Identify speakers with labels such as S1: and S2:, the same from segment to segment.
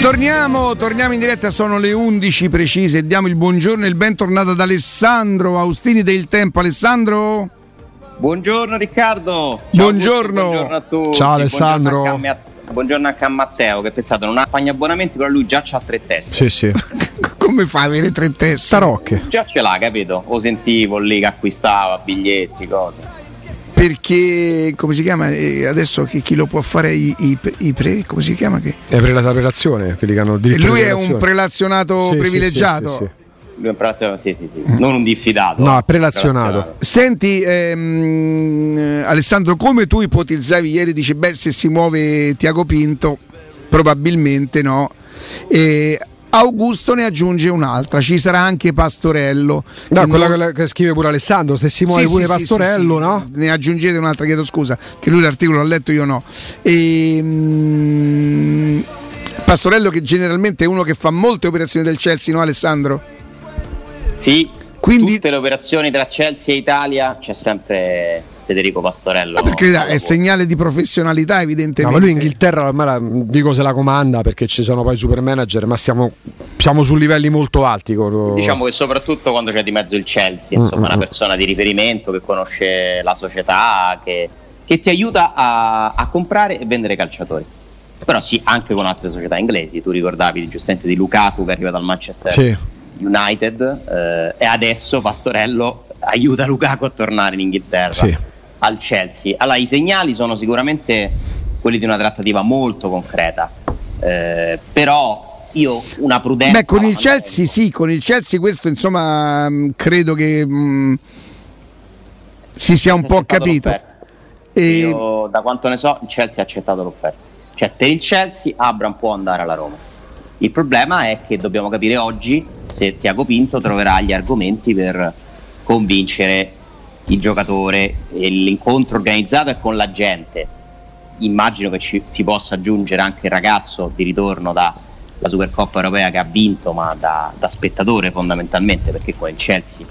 S1: Torniamo, torniamo in diretta, sono le 11 precise. Diamo il buongiorno e il bentornato ad Alessandro Austini del Tempo. Alessandro?
S2: Buongiorno Riccardo.
S1: Ciao buongiorno.
S2: buongiorno a tutti.
S3: Ciao Alessandro.
S2: Buongiorno anche, a, buongiorno anche a Matteo che pensate non ha pagna abbonamenti, però lui già ha tre teste.
S3: Sì, sì.
S1: Come fa ad avere tre teste?
S3: Tarocche.
S2: Già ce l'ha, capito? Lo sentivo lì che acquistava biglietti, cose
S1: perché come si chiama eh, adesso chi, chi, lo può fare i, i, i, pre come si chiama che?
S3: è prelata relazione quelli che hanno diritto
S1: e lui è un prelazionato sì, privilegiato?
S2: sì, sì, lui è un prelazionato sì, sì, sì. Non un diffidato
S3: no prelazionato.
S1: Senti ehm, Alessandro come tu ipotizzavi ieri dici beh se si muove Tiago Pinto probabilmente no. E Augusto ne aggiunge un'altra, ci sarà anche Pastorello.
S3: No, quella non... che scrive pure Alessandro, se si muove sì, pure sì, Pastorello, sì, no?
S1: Ne aggiungete un'altra, chiedo scusa, che lui l'articolo l'ha letto, io no. E, mm, Pastorello che generalmente è uno che fa molte operazioni del Chelsea, no Alessandro?
S2: Sì, Quindi... tutte le operazioni tra Chelsea e Italia c'è sempre Federico Pastorello.
S1: perché è segnale di professionalità, evidentemente. No,
S3: ma lui in Inghilterra ormai la, dico se la comanda perché ci sono poi super manager, ma siamo, siamo su livelli molto alti. Con...
S2: Diciamo che soprattutto quando c'è di mezzo il Chelsea, insomma, mm-hmm. una persona di riferimento che conosce la società, che, che ti aiuta a, a comprare e vendere calciatori però sì, anche con altre società inglesi. Tu ricordavi giustamente di Lukaku che arriva dal Manchester sì. United eh, e adesso Pastorello aiuta Lukaku a tornare in Inghilterra. Sì al Chelsea. Allora, i segnali sono sicuramente quelli di una trattativa molto concreta, eh, però io una prudenza.
S1: Beh, con il Chelsea sì, con il Chelsea questo insomma mm, credo che mh, mm, si sia un po' capito.
S2: E... Io, da quanto ne so, il Chelsea ha accettato l'offerta. Cioè, per il Chelsea Abram può andare alla Roma. Il problema è che dobbiamo capire oggi se Tiago Pinto troverà gli argomenti per convincere il giocatore l'incontro organizzato è con la gente. Immagino che ci, si possa aggiungere anche il ragazzo di ritorno dalla Supercoppa europea che ha vinto, ma da, da spettatore fondamentalmente, perché con il Chelsea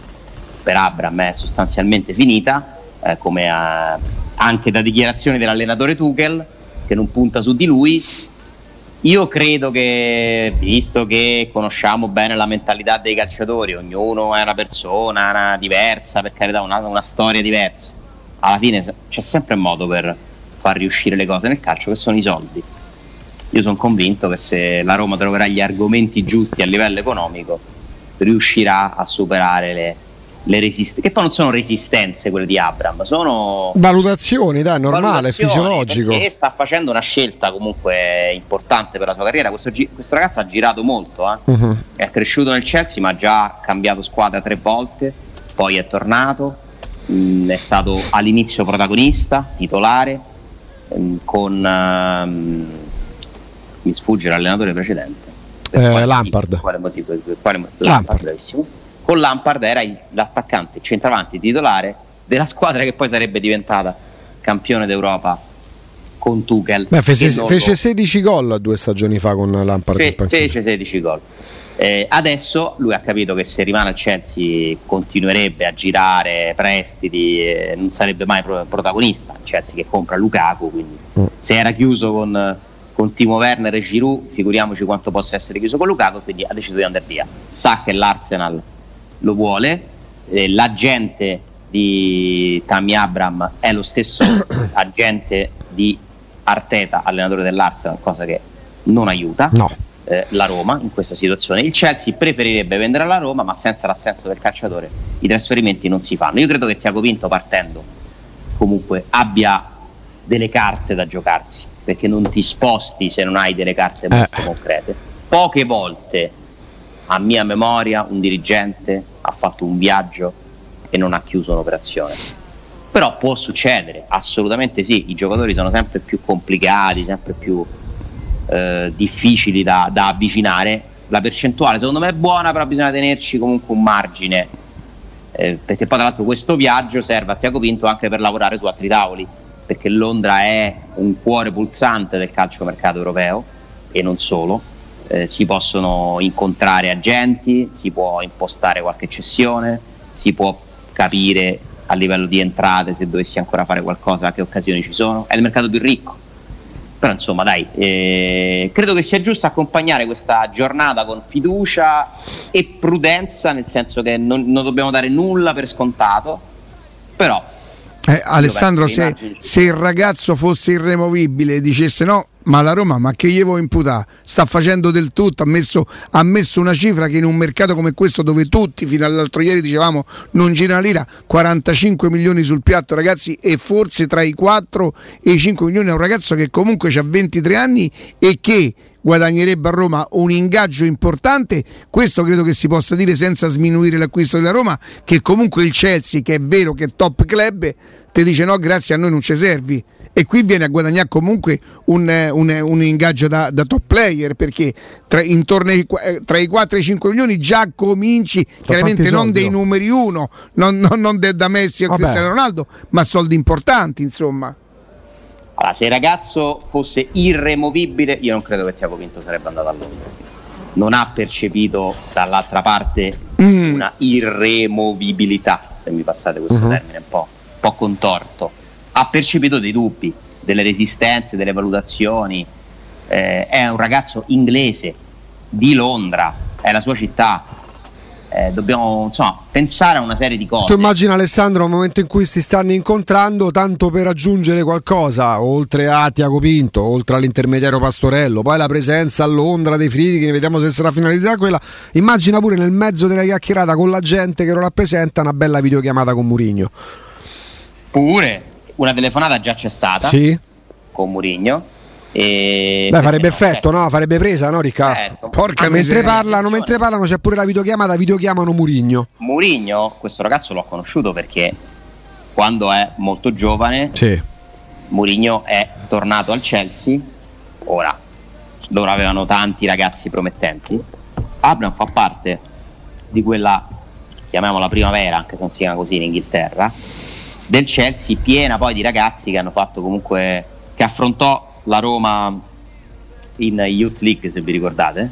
S2: per Abram è sostanzialmente finita, eh, come eh, anche da dichiarazioni dell'allenatore Tuchel, che non punta su di lui, io credo che, visto che conosciamo bene la mentalità dei calciatori, ognuno è una persona una diversa, per carità, una, una storia diversa, alla fine c'è sempre un modo per far riuscire le cose nel calcio, che sono i soldi. Io sono convinto che se la Roma troverà gli argomenti giusti a livello economico, riuscirà a superare le, le resistenze, che poi non sono resistenze quelle di Abram, sono
S3: valutazioni, dai, normale, fisiologico.
S2: E sta facendo una scelta comunque importante per la sua carriera. Questo, questo ragazzo ha girato molto, eh? uh-huh. è cresciuto nel Chelsea, ma ha già cambiato squadra tre volte, poi è tornato, mh, mm, è stato all'inizio protagonista, titolare, mh, mm, con uh, mi sfugge l'allenatore precedente.
S3: Eh, Lampard.
S2: Quale motivo? Quale motivo? Lampard, Lampard con Lampard era l'attaccante centravanti titolare della squadra che poi sarebbe diventata campione d'Europa con Tuchel.
S3: Beh, fece, fece 16 gol due stagioni fa con Lampard.
S2: Fe, fece 16 gol. Eh, adesso lui ha capito che se rimane al Chelsea continuerebbe a girare prestiti, eh, non sarebbe mai pro- protagonista. Chelsea che compra Lukaku, quindi mm. se era chiuso con, con Timo Werner e Giroud, figuriamoci quanto possa essere chiuso con Lukaku, quindi ha deciso di andare via. Sa che l'Arsenal lo vuole, eh, l'agente di Tammy Abram è lo stesso agente di Arteta, allenatore dell'Arsenal, cosa che non aiuta
S3: no.
S2: eh, la Roma in questa situazione. Il Chelsea preferirebbe vendere alla Roma, ma senza l'assenso del calciatore i trasferimenti non si fanno. Io credo che Tiago Vinto partendo comunque abbia delle carte da giocarsi, perché non ti sposti se non hai delle carte molto eh. concrete. Poche volte a mia memoria un dirigente ha fatto un viaggio e non ha chiuso un'operazione. Però può succedere, assolutamente sì, i giocatori sono sempre più complicati, sempre più eh, difficili da, da, avvicinare. La percentuale secondo me è buona, però bisogna tenerci comunque un margine, eh, perché poi tra l'altro questo viaggio serve a Tiago Pinto anche per lavorare su altri tavoli, perché Londra è un cuore pulsante del calcio mercato europeo e non solo eh, si possono incontrare agenti, si può impostare qualche cessione, si può capire a livello di entrate se dovessi ancora fare qualcosa che occasioni ci sono. È il mercato più ricco Però insomma dai, eh, credo che sia giusto accompagnare questa giornata con fiducia e prudenza, nel senso che non, non dobbiamo dare nulla per scontato, però
S1: eh, Alessandro, se, se, il ragazzo fosse irremovibile dicesse no, ma la Roma, ma che gli vuoi imputare? Sta facendo del tutto, ha messo, ha messo, una cifra che in un mercato come questo, dove tutti fino all'altro ieri dicevamo non gira una lira, 45 milioni sul piatto, ragazzi, e forse tra i 4 e i 5 milioni è un ragazzo che comunque ha 23 anni e che guadagnerebbe a Roma un ingaggio importante, questo credo che si possa dire senza sminuire l'acquisto della Roma, che comunque il Chelsea, che è vero che è top club, ti dice no grazie a noi non ci servi e qui viene a guadagnare comunque un, un, un ingaggio da, da, top player perché tra, intorno ai, eh, tra i 4 e i 5 milioni già cominci Fa chiaramente non dei numeri 1 non, non, non da Messi o Cristiano Ronaldo ma soldi importanti insomma.
S2: Allora, se il ragazzo fosse irremovibile io non credo che Tiago Pinto sarebbe andato a Londra. Non ha percepito dall'altra parte mm. una irremovibilità se mi passate questo uh-huh. termine un po' po' contorto, ha percepito dei dubbi, delle resistenze, delle valutazioni. Eh, è un ragazzo inglese di Londra, è la sua città. Eh, dobbiamo insomma, pensare a una serie di cose.
S3: Tu immagina Alessandro un momento in cui si stanno incontrando tanto per aggiungere qualcosa, oltre a Tiago Pinto, oltre all'intermediario Pastorello, poi la presenza a Londra dei Friedrich, vediamo se sarà finalizzata quella. Immagina pure nel mezzo della chiacchierata con la gente che lo rappresenta una bella videochiamata con Murigno.
S2: Pure una telefonata già c'è stata
S3: sì.
S2: con Murigno.
S3: E Beh, farebbe effetto, certo. no? Farebbe presa, no, Riccardo? Certo. Porca ah, mentre, parlano, mentre parlano c'è pure la videochiamata, videochiamano Murigno.
S2: Murigno, questo ragazzo l'ho conosciuto perché quando è molto giovane,
S3: sì.
S2: Murigno è tornato al Chelsea. Ora, loro avevano tanti ragazzi promettenti. Abraham fa parte di quella, chiamiamola primavera, anche se non si chiama così in Inghilterra, del Chelsea, piena poi di ragazzi che hanno fatto comunque, che affrontò la Roma in Youth League se vi ricordate,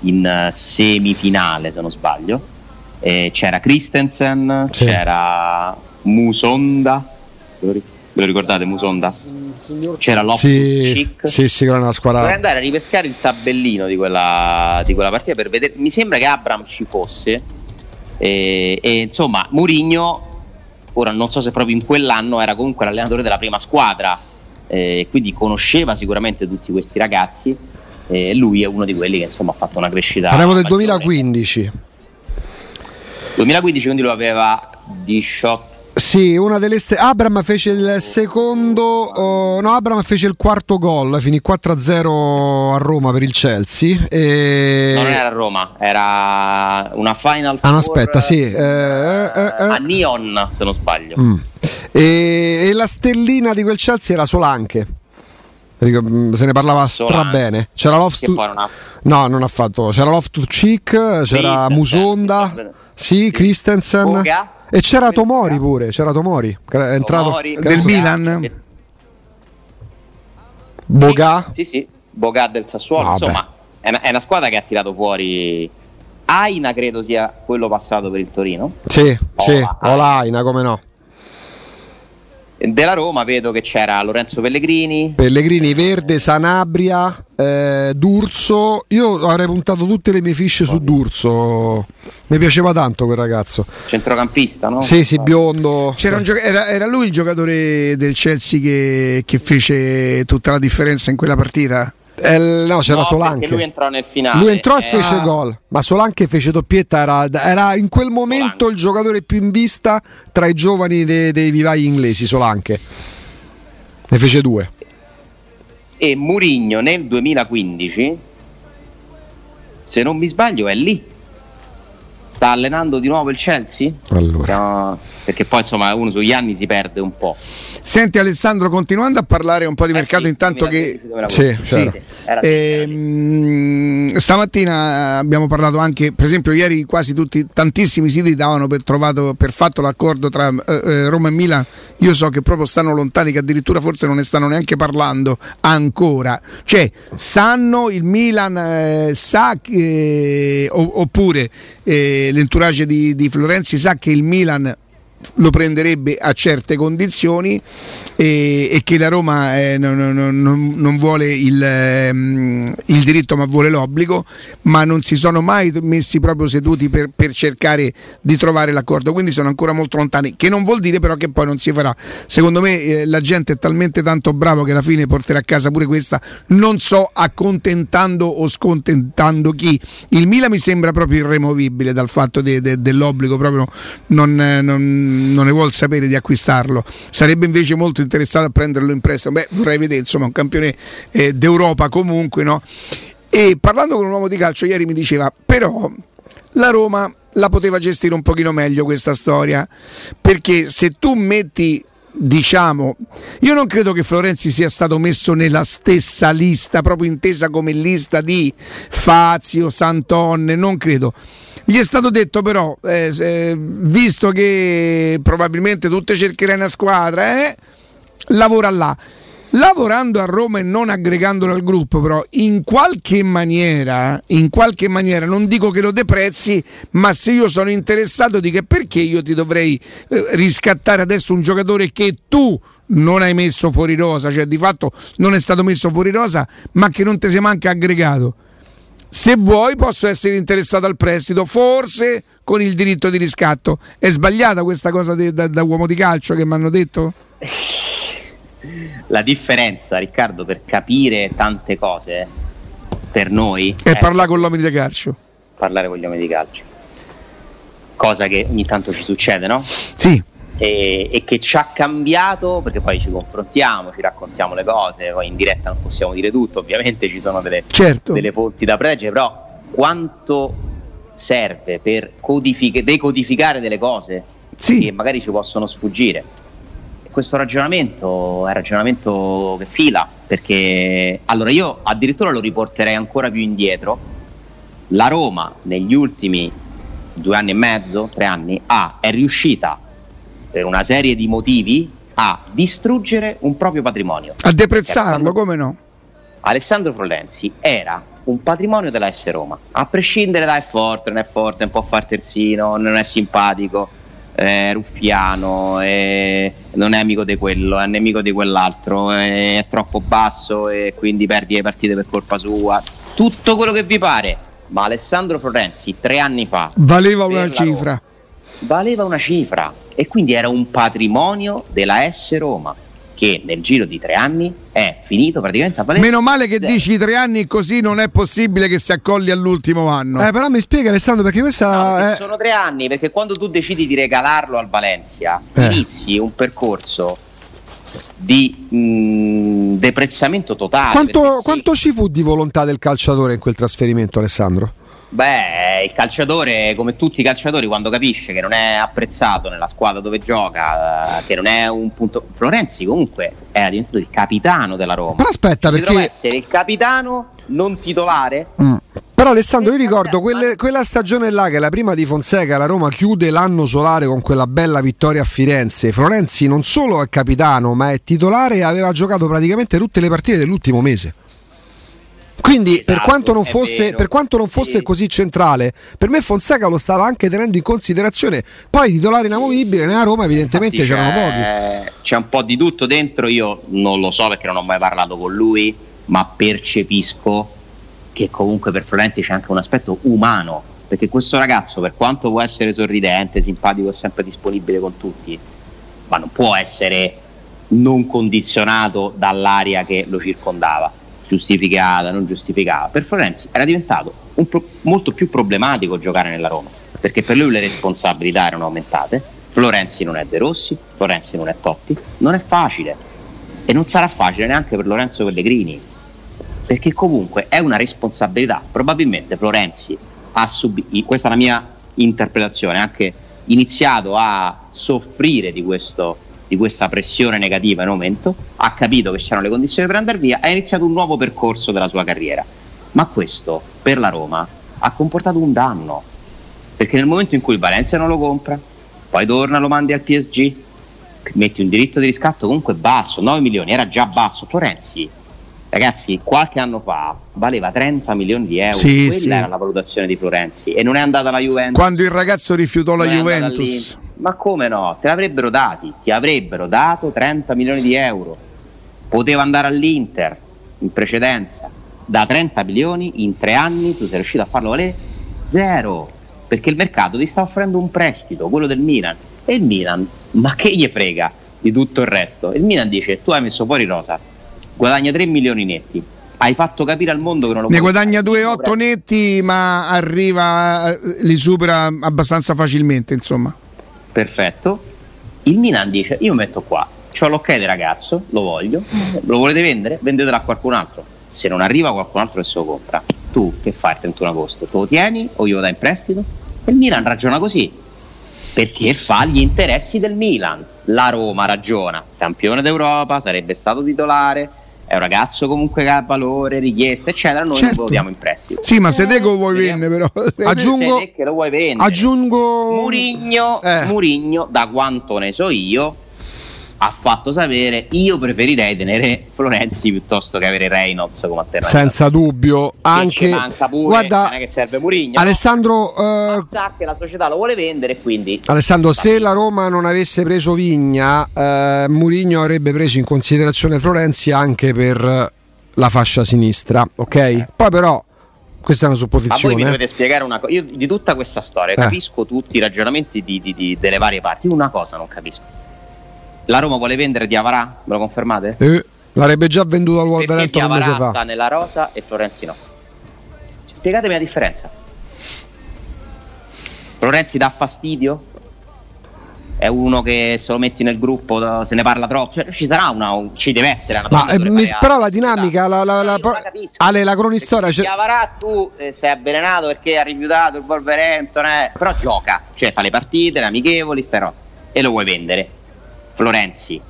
S2: in eh, semifinale se non sbaglio. E c'era Christensen, sì. c'era Musonda, ve lo ricordate Musonda? C'era Loftus
S3: sì, Chic. Sì, sì, una squadra.
S2: Vorrei andare a ripescare il tabellino di quella, di quella partita per vedere. Mi sembra che Abram ci fosse. E, e insomma, Murigno ora non so se proprio in quell'anno era comunque l'allenatore della prima squadra, eh, quindi conosceva sicuramente tutti questi ragazzi e lui è uno di quelli che insomma ha fatto una crescita.
S3: Parliamo del 2015.
S2: 2015 quindi lo aveva 18
S3: sì, una delle ste- Abram fece il secondo, oh, no, Abram fece il quarto gol, finì 4-0 a Roma per il Chelsea. E...
S2: Non era a Roma, era una Final
S3: Ah, no, aspetta, sì. Eh,
S2: eh, eh, a Neon, se non sbaglio.
S3: Mm. E, e, la stellina di quel Chelsea era Solanche. Mm, se ne parlava stra bene. C'era Loftus. Ha... No, non ha fatto. C'era Loftus Cheek, c'era Musonda. Sì, Christensen. Boga. E c'era Tomori pure, c'era Tomori, è entrato
S1: Tomori, del Milan.
S3: Boga?
S2: Sì, sì, Boga del Sassuolo, no, insomma, è una, è una, squadra che ha tirato fuori Aina credo sia quello passato per il Torino.
S3: Sì, Ola, sì, Ola Aina, come no
S2: della Roma vedo che c'era Lorenzo Pellegrini.
S3: Pellegrini Verde, Sanabria eh, D'Urso. Io avrei puntato tutte le mie fiche su D'Urso. Mi piaceva tanto quel ragazzo.
S2: Centrocampista no?
S3: sì sì biondo.
S1: Gioca- era, era, lui il giocatore del Chelsea che, che fece tutta la differenza in quella partita
S3: eh, no, c'era no, Solanche.
S2: Lui entrò nel finale.
S3: Lui entrò e eh, fece ah. gol, ma Solanche fece doppietta. Era, era in quel momento Solanche. il giocatore più in vista tra i giovani dei, dei vivai inglesi. Solanche ne fece due.
S2: E Murigno nel 2015, se non mi sbaglio, è lì sta allenando di nuovo il Chelsea?
S3: Allora.
S2: No, perché poi insomma uno sugli anni si perde un po'.
S1: Senti Alessandro, continuando a parlare un po' di eh mercato, sì, intanto che...
S3: Sì, sì.
S1: Ehm, stamattina abbiamo parlato anche, per esempio ieri quasi tutti, tantissimi siti davano per, trovato, per fatto l'accordo tra eh, eh, Roma e Milan, io so che proprio stanno lontani, che addirittura forse non ne stanno neanche parlando ancora. Cioè, sanno il Milan, eh, sa che, oppure eh, l'entourage di, di Florenzi sa che il Milan lo prenderebbe a certe condizioni e, e che la Roma eh, non, non, non, vuole il, ehm, il, diritto ma vuole l'obbligo, ma non si sono mai messi proprio seduti per, per, cercare di trovare l'accordo, quindi sono ancora molto lontani, che non vuol dire però che poi non si farà. Secondo me eh, la gente è talmente tanto bravo che alla fine porterà a casa pure questa, non so accontentando o scontentando chi. Il Milan mi sembra proprio irremovibile dal fatto de, de, dell'obbligo, proprio non, non, non ne vuol sapere di acquistarlo. Sarebbe invece molto interessato a prenderlo in prestito. Beh, vorrei vedere, insomma, un campione eh, d'Europa comunque, no? E parlando con un uomo di calcio ieri mi diceva, però la Roma la poteva gestire un pochino meglio questa storia, perché se tu metti diciamo, io non credo che Florenzi sia stato messo nella stessa lista, proprio intesa come lista di Fazio, Santonne, non credo. Gli è stato detto però, eh, se, visto che probabilmente tutte cercherai una squadra, eh, lavora là lavorando a Roma e non aggregandolo al gruppo, però in qualche maniera, in qualche maniera, non dico che lo deprezzi, ma se io sono interessato di perché io ti dovrei eh, riscattare adesso un giocatore che tu non hai messo fuori rosa, cioè di fatto non è stato messo fuori rosa, ma che non ti sei manca aggregato. Se vuoi posso essere interessato al prestito, forse con il diritto di riscatto. È sbagliata questa cosa de, da, da uomo di calcio che mi hanno detto?
S2: la differenza, Riccardo, per capire tante cose per noi
S1: è, è parlare con gli uomini di calcio.
S2: Parlare con gli uomini di calcio. Cosa che ogni tanto ci succede, no?
S1: Sì.
S2: E, e, che ci ha cambiato perché poi ci confrontiamo, ci raccontiamo le cose, poi in diretta non possiamo dire tutto, ovviamente ci sono delle,
S1: certo.
S2: delle fonti da pregere, però quanto serve per codific- decodificare delle cose sì. che magari ci possono sfuggire questo ragionamento è un ragionamento che fila, perché allora io addirittura lo riporterei ancora più indietro. La Roma negli ultimi due anni e mezzo, tre anni, ha, è riuscita per una serie di motivi a distruggere un proprio patrimonio.
S1: A deprezzarlo, come no?
S2: Alessandro Florenzi era un patrimonio della S Roma, a prescindere da è forte, non è forte, non può far terzino, non è simpatico, è ruffiano, è, non è amico di quello, è nemico di quell'altro, è, è troppo basso e quindi perdi le partite per colpa sua. Tutto quello che vi pare. Ma Alessandro Florenzi tre anni fa
S1: valeva una cifra. Roma,
S2: valeva una cifra e quindi era un patrimonio della S Roma che nel giro di tre anni è finito praticamente a
S1: valere. Meno male che zero. dici tre anni così non è possibile che si accolli all'ultimo anno.
S3: Eh, però mi spiega Alessandro perché questa
S2: no, perché è... sono tre anni perché quando tu decidi di regalarlo al Valencia eh. inizi un percorso di mh, deprezzamento totale.
S3: Quanto, quanto ci fu di volontà del calciatore in quel trasferimento Alessandro?
S2: Beh, il calciatore, come tutti i calciatori, quando capisce che non è apprezzato nella squadra dove gioca, che non è un punto. Florenzi comunque era diventato il capitano della Roma.
S3: Però aspetta, perché. Deve
S2: essere il capitano non titolare.
S3: Mm. Però Alessandro, io ricordo quelle, quella stagione là che è la prima di Fonseca, la Roma chiude l'anno solare con quella bella vittoria a Firenze. Florenzi non solo è capitano, ma è titolare e aveva giocato praticamente tutte le partite dell'ultimo mese. Quindi, esatto, per quanto non fosse, per quanto non fosse sì. così centrale, per me Fonseca lo stava anche tenendo in considerazione. Poi titolare inamovibile nella Roma, evidentemente Infatti c'erano pochi.
S2: C'è un po' di tutto dentro. Io non lo so perché non ho mai parlato con lui, ma percepisco che comunque per Florenzi c'è anche un aspetto umano. Perché questo ragazzo, per quanto può essere sorridente, simpatico e sempre disponibile con tutti, ma non può essere non condizionato dall'aria che lo circondava giustificata, non giustificata. Per Florenzi era diventato pro- molto più problematico giocare nella Roma, perché per lui le responsabilità erano aumentate. Florenzi non è De Rossi, Florenzi non è Totti, non è facile e non sarà facile neanche per Lorenzo Pellegrini, perché comunque è una responsabilità. Probabilmente Florenzi ha subito, questa è la mia interpretazione, anche iniziato a soffrire di questo di questa pressione negativa in aumento, ha capito che c'erano le condizioni per andare via ha iniziato un nuovo percorso della sua carriera. Ma questo per la Roma ha comportato un danno, perché nel momento in cui il Valencia non lo compra, poi torna, lo mandi al PSG, metti un diritto di riscatto comunque basso, 9 milioni, era già basso. Florenzi, ragazzi, qualche anno fa valeva 30 milioni di euro,
S1: sì,
S2: quella
S1: sì.
S2: era la valutazione di Florenzi e non è andata alla Juventus.
S1: Quando il ragazzo rifiutò la Juventus
S2: Ma come no? Te l'avrebbero dati, ti avrebbero dato 30 milioni di euro. Poteva andare all'Inter in precedenza. Da 30 milioni in tre anni tu sei riuscito a farlo valere zero. Perché il mercato ti sta offrendo un prestito, quello del Milan. E il Milan, ma che gli frega di tutto il resto? Il Milan dice: Tu hai messo fuori Rosa, guadagna 3 milioni netti hai fatto capire al mondo che non lo
S1: ne guadagna 2,8 netti ma arriva li supera abbastanza facilmente insomma
S2: perfetto. Il Milan dice io metto qua. Ho l'ok del ragazzo lo voglio. Lo volete vendere? Vendetelo a qualcun altro. Se non arriva qualcun altro che se lo compra. Tu che fai il 31 agosto? Te lo tieni o glielo dai in prestito? E il Milan ragiona così. Perché fa gli interessi del Milan. La Roma ragiona. Campione d'Europa sarebbe stato titolare è un ragazzo comunque che ha valore, richieste, eccetera. Noi certo. lo diamo in prestito.
S1: Sì, ma se te lo vuoi vendere, però
S3: aggiungo,
S2: che lo vuoi vendere.
S3: aggiungo
S2: Murigno, eh. Murigno, da quanto ne so io, ha fatto sapere io preferirei tenere Florenzi piuttosto che avere Reynolds come alternativa
S3: senza dubbio anche
S2: pure, guarda che serve Murigno
S3: Alessandro no?
S2: uh, sa che la società lo vuole vendere quindi
S3: Alessandro se la Roma non avesse preso Vigna uh, Murigno avrebbe preso in considerazione Florenzi anche per la fascia sinistra ok eh. poi però questa è una supposizione.
S2: Ma voi mi dovete spiegare una cosa. Io di tutta questa storia eh. capisco tutti i ragionamenti di, di, di, delle varie parti. Una cosa non capisco la Roma vuole vendere Diavarà? Me lo confermate?
S3: Eh, l'avrebbe già venduto al Wolverhampton un mese fa.
S2: sta nella rosa e Florenzi no. Spiegatemi la differenza. Florenzi dà fastidio? È uno che se lo metti nel gruppo se ne parla troppo. Cioè, ci sarà una. Ci deve essere una.
S3: Ma, eh, però la dinamica, la, la, la, la Ale, la cronistoria.
S2: Cioè... Diavarà tu eh, sei avvelenato perché ha rifiutato il Wolverhampton. Eh, però gioca, cioè fa le partite, le amichevoli, ste robe. E lo vuoi vendere Florenzi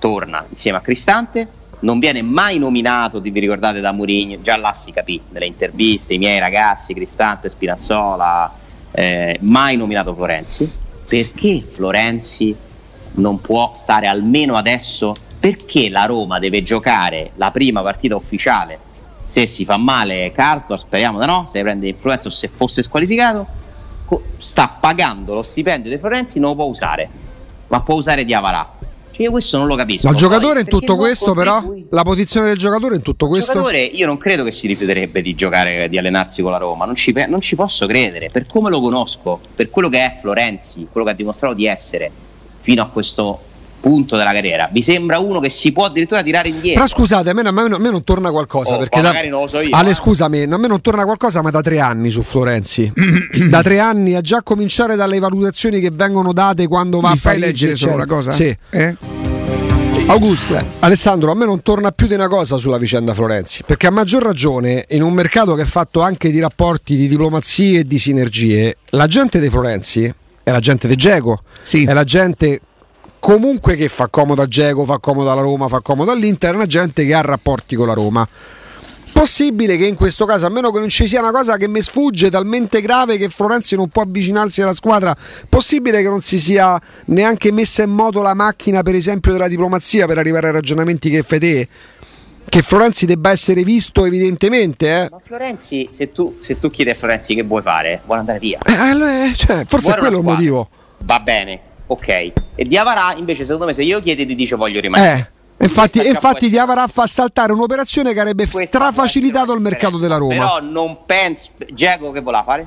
S2: torna insieme a Cristante, non viene mai nominato, vi ricordate da Mourinho, già là si capì nelle interviste, i miei ragazzi, Cristante, Spinazzola, eh, mai nominato Florenzi. Perché Florenzi non può stare almeno adesso? Perché la Roma deve giocare la prima partita ufficiale? Se si fa male Cartor, speriamo di no, se prende influenza o se fosse squalificato, sta pagando lo stipendio di Florenzi, non lo può usare ma può usare Diavarà. Cioè io questo non lo capisco.
S3: Ma il giocatore in tutto questo, però, la posizione del giocatore in tutto questo.
S2: Il giocatore, io non credo che si rifiuterebbe di giocare, di allenarsi con la Roma. Non ci, non ci posso credere. Per come lo conosco, per quello che è Florenzi, quello che ha dimostrato di essere fino a questo punto della carriera. Mi sembra uno che si può addirittura tirare indietro.
S3: Però scusate, a me, a me, a me non torna qualcosa.
S2: Oh,
S3: perché
S2: da, magari non lo so io.
S3: Ale, eh. scusami, a me non torna qualcosa, ma da tre anni su Florenzi. da tre anni a già cominciare dalle valutazioni che vengono date quando va
S1: Mi
S3: a
S1: fai leggere solo una cosa?
S3: Sì.
S1: Eh? Augusto.
S3: Eh, Alessandro, a me non torna più di una cosa sulla vicenda Florenzi, perché a maggior ragione in un mercato che è fatto anche di rapporti, di diplomazie e di sinergie, la gente dei Florenzi è la gente di Geco,
S1: sì.
S3: è la gente comunque che fa comodo a Geco, fa comodo alla Roma, fa comodo all'Inter, è una gente che ha rapporti con la Roma. Possibile che in questo caso, a meno che non ci sia una cosa che mi sfugge talmente grave che Florenzi non può avvicinarsi alla squadra, possibile che non si sia neanche messa in moto la macchina, per esempio, della diplomazia per arrivare ai ragionamenti che fai te? Che Florenzi debba essere visto evidentemente, eh?
S2: Ma Florenzi, se tu, se tu chiedi a Florenzi che vuoi fare, vuole andare via.
S3: Eh, cioè, forse è quello il motivo.
S2: Va bene, ok. E Diavarà invece secondo me se io chiedo ti dice voglio rimanere.
S3: Eh. Infatti, infatti Diavarà fa saltare un'operazione che avrebbe strafacilitato il mercato della Roma.
S2: Però non penso. Diego che voleva fare?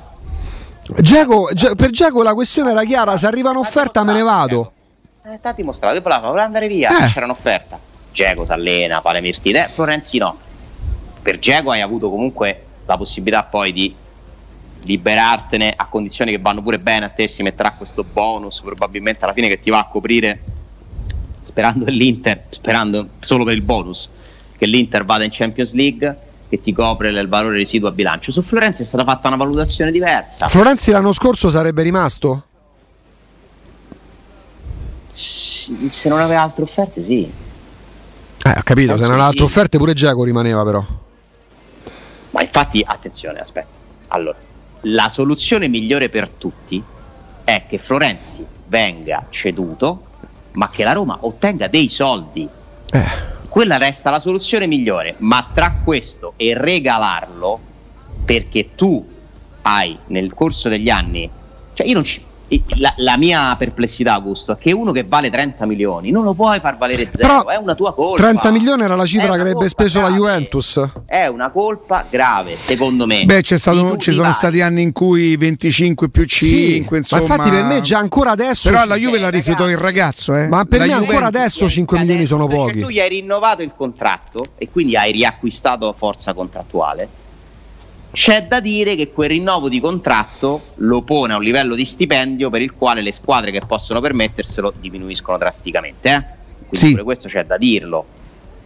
S3: Giacomo, per Giacomo la questione era chiara, se arriva un'offerta me ne vado.
S2: Eh, t'ha dimostrato che voleva, voleva andare via, eh. c'era un'offerta. Giacomo si allena, fa le mirtine, Florenzi no. Per Giacomo hai avuto comunque la possibilità poi di liberartene a condizioni che vanno pure bene a te, si metterà questo bonus probabilmente alla fine che ti va a coprire sperando l'Inter, sperando solo per il bonus che l'Inter vada in Champions League che ti copre il valore residuo a bilancio. Su Florenzi è stata fatta una valutazione diversa.
S3: Florenzi l'anno scorso sarebbe rimasto?
S2: Se non aveva altre offerte, sì.
S3: Eh, ho capito, se non aveva altre offerte pure Giacomo rimaneva però.
S2: Ma infatti, attenzione, aspetta. Allora, la soluzione migliore per tutti è che Florenzi venga ceduto, ma che la Roma ottenga dei soldi.
S3: Eh.
S2: Quella resta la soluzione migliore, ma tra questo e regalarlo, perché tu hai nel corso degli anni, cioè io non ci, la, la, mia perplessità, Augusto, è che uno che vale 30 milioni non lo puoi far valere zero, Però è una tua colpa.
S3: 30 milioni era la cifra che avrebbe speso
S2: grave.
S3: la Juventus.
S2: È una colpa grave, secondo me.
S1: Beh, stato, ci sono stati anni in cui 25 più 5, sì, insomma.
S3: Ma infatti per me già ancora adesso
S1: Però la Juve la rifiutò il ragazzo, eh.
S3: Ma per
S1: la
S3: me Juventus ancora adesso 5 milioni sono pochi.
S2: Tu gli hai rinnovato il contratto e quindi hai riacquistato forza contrattuale c'è da dire che quel rinnovo di contratto lo pone a un livello di stipendio per il quale le squadre che possono permetterselo diminuiscono drasticamente. Eh? Quindi sì. questo c'è da dirlo.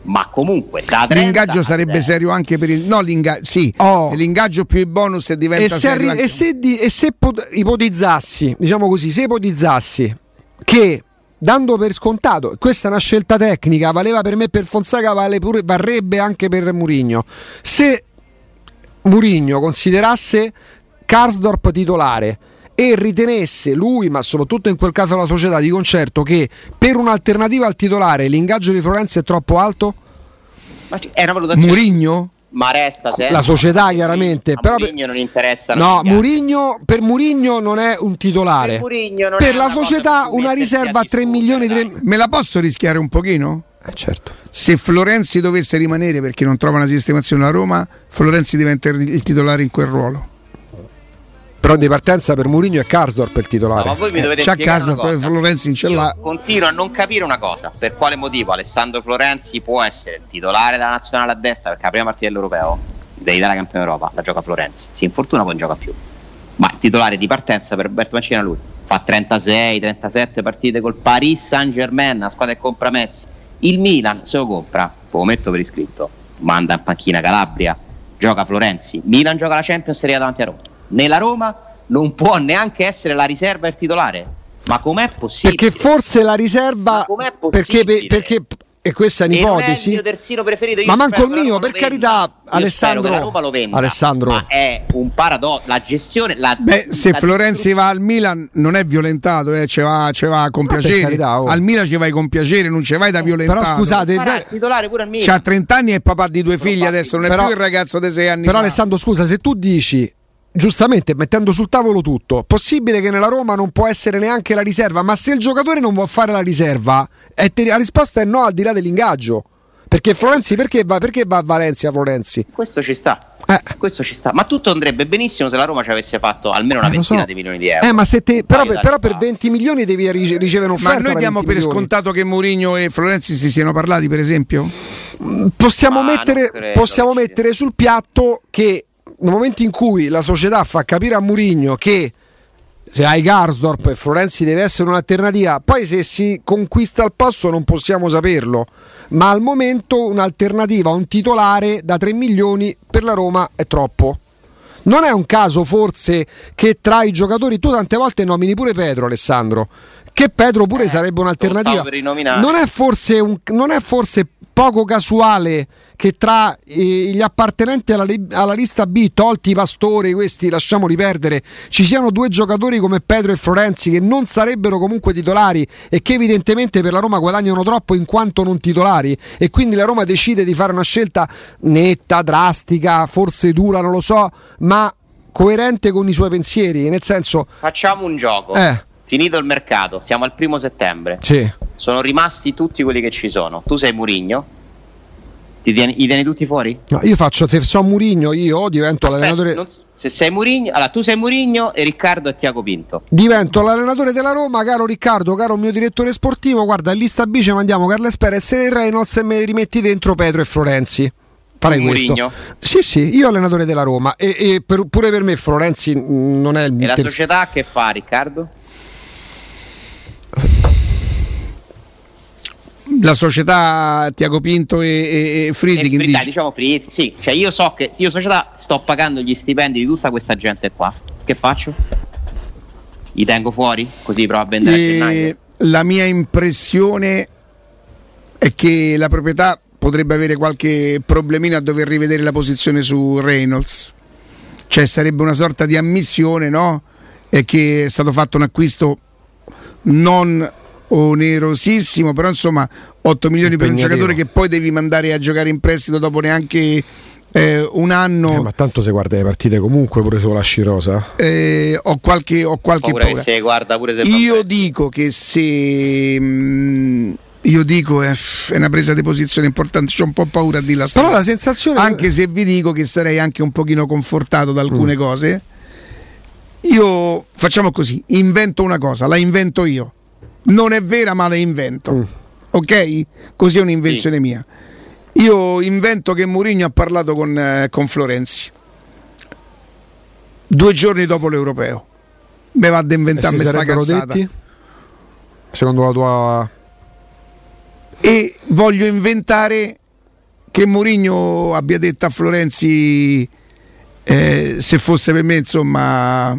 S2: Ma comunque da 30,
S1: l'ingaggio sarebbe serio anche per il no, l'inga- sì, oh. l'ingaggio più i bonus e diventa
S3: e
S1: se
S3: serio. Arri- e se, di- e se pot- ipotizzassi, diciamo così, se ipotizzassi che dando per scontato, questa è una scelta tecnica, valeva per me per Fonseca, vale pure, varrebbe anche per Murigno. Se Murigno considerasse Karsdorp titolare e ritenesse lui, ma soprattutto in quel caso la società di concerto, che per un'alternativa al titolare l'ingaggio di Florenzi è troppo alto?
S2: Ma è una valutazione.
S1: Murigno?
S2: Ma resta sempre.
S3: La società chiaramente. Però
S2: Murigno non interessa.
S3: No, Murigno, per Murigno non è un titolare. Per, per la società una riserva a 3 milioni. 3...
S1: Me la posso rischiare un pochino?
S3: Eh, certo.
S1: Se Florenzi dovesse rimanere perché non trova una sistemazione a Roma, Florenzi diventa il titolare in quel ruolo.
S3: Però di partenza per Mourinho è Karsdorp il titolare.
S2: No, ma voi mi dovete
S1: C'ha Karsdorp, Florenzi in ce l'ha.
S2: Continuo a non capire una cosa: per quale motivo Alessandro Florenzi può essere titolare della nazionale a destra perché la prima partita dell'Europeo dell'Italia campione Europa la gioca Florenzi. Si infortuna poi non gioca più. Ma il titolare di partenza per Roberto Mancina lui fa 36, 37 partite col Paris Saint Germain, la squadra che compra Messi il Milan se lo compra, lo metto per iscritto, manda in panchina Calabria, gioca Florenzi, Milan gioca la Champions e davanti a Roma. Nella Roma non può neanche essere la riserva il titolare. Ma com'è possibile?
S3: Perché forse la riserva. Perché, perché, e questa è un'ipotesi.
S2: il mio terzino preferito.
S3: ma manco il mio, per carità, Alessandro. La Roma lo venda, Alessandro.
S2: Ma è un paradosso. La gestione. La,
S1: Beh, se la Florenzi va al Milan, non è violentato, eh, ci, va, ci va con piacere. Carità, oh. Al Milan ci vai con piacere, non ci vai da violentato.
S3: Però scusate,
S2: Farà titolare pure al Milan.
S1: C'ha 30 anni e papà di due figli adesso, non è però, più il ragazzo di 6 anni.
S3: Però,
S1: fa.
S3: Alessandro, scusa, se tu dici giustamente mettendo sul tavolo tutto, possibile che nella Roma non può essere neanche la riserva, ma se il giocatore non vuole fare la riserva, te- la risposta è no al di là dell'ingaggio. Perché Florenzi, perché va, perché va a Valencia Florenzi?
S2: Questo ci sta. Eh. Questo ci sta, ma tutto andrebbe benissimo se la Roma ci avesse fatto almeno una eh, ventina so. di milioni di euro.
S3: Eh, ma se te, però, per, però per 20 milioni devi ricevere un'offerta.
S1: Ma noi diamo per milioni. scontato che Mourinho e Florenzi si siano parlati, per esempio?
S3: Possiamo, ah, mettere, credo, possiamo mettere sul piatto che nel momento in cui la società fa capire a Mourinho che se hai Garsdorp e Florenzi deve essere un'alternativa, poi se si conquista il posto non possiamo saperlo, ma al momento un'alternativa, un titolare da 3 milioni per la Roma è troppo. Non è un caso forse che tra i giocatori tu tante volte nomini pure Pedro Alessandro, che Pedro pure eh, sarebbe un'alternativa. Non è forse, un, non è forse poco casuale che tra eh, gli appartenenti alla, alla, lista B, tolti i pastori, questi lasciamoli perdere, ci siano due giocatori come Pedro e Florenzi che non sarebbero comunque titolari e che evidentemente per la Roma guadagnano troppo in quanto non titolari e quindi la Roma decide di fare una scelta netta, drastica, forse dura, non lo so, ma coerente con i suoi pensieri, nel senso...
S2: Facciamo un gioco. Eh. Finito il mercato, siamo al primo settembre.
S3: Sì.
S2: Sono rimasti tutti quelli che ci sono. Tu sei Murigno, ti vieni, I vieni tutti fuori?
S3: No, io faccio, se so Murigno, io divento Aspetta, l'allenatore. Non,
S2: se sei Murigno, allora tu sei Murigno e Riccardo è Tiago Pinto.
S3: Divento l'allenatore della Roma, caro Riccardo, caro mio direttore sportivo. Guarda, in lista B ci mandiamo Carles Perez e Reynolds e me rimetti dentro Pedro e Florenzi. Farei Murigno? Sì, sì, io allenatore della Roma e, e per, pure per me Florenzi non è il
S2: mio. E la società che fa Riccardo?
S1: La società Tiago Pinto e, e, e Friedkin
S2: e, dici... diciamo Friedkin sì. Cioè io so che io società sto pagando gli stipendi di tutta questa gente qua. Che faccio? li tengo fuori? Così provo a vendere e...
S1: la mia impressione è che la proprietà potrebbe avere qualche problemino a dover rivedere la posizione su Reynolds. Cioè sarebbe una sorta di ammissione no? è che è stato fatto un acquisto non onerosissimo, però insomma 8 milioni per un giocatore che poi devi mandare a giocare in prestito dopo neanche eh, un anno.
S3: Eh, ma tanto se guarda le partite comunque pure sulla scirosa.
S1: Eh, ho qualche, ho qualche paura.
S2: Se guarda pure se
S1: Io dico che se. Mh, mm, io dico è, è, una presa di posizione importante, ho un po' paura di la
S3: storia. Però la sensazione.
S1: Anche se vi dico che sarei anche un pochino confortato da alcune mm. cose. Io facciamo così: invento una cosa, la invento io. Non è vera, ma la invento. Mm. Ok? Così è un'invenzione sì. mia. Io invento che Mourinho ha parlato con, eh, con Florenzi due giorni dopo l'europeo. Me va ad inventare questa cazzata. Detti?
S3: Secondo la tua
S1: e voglio inventare che Mourinho abbia detto a Florenzi eh, se fosse per me insomma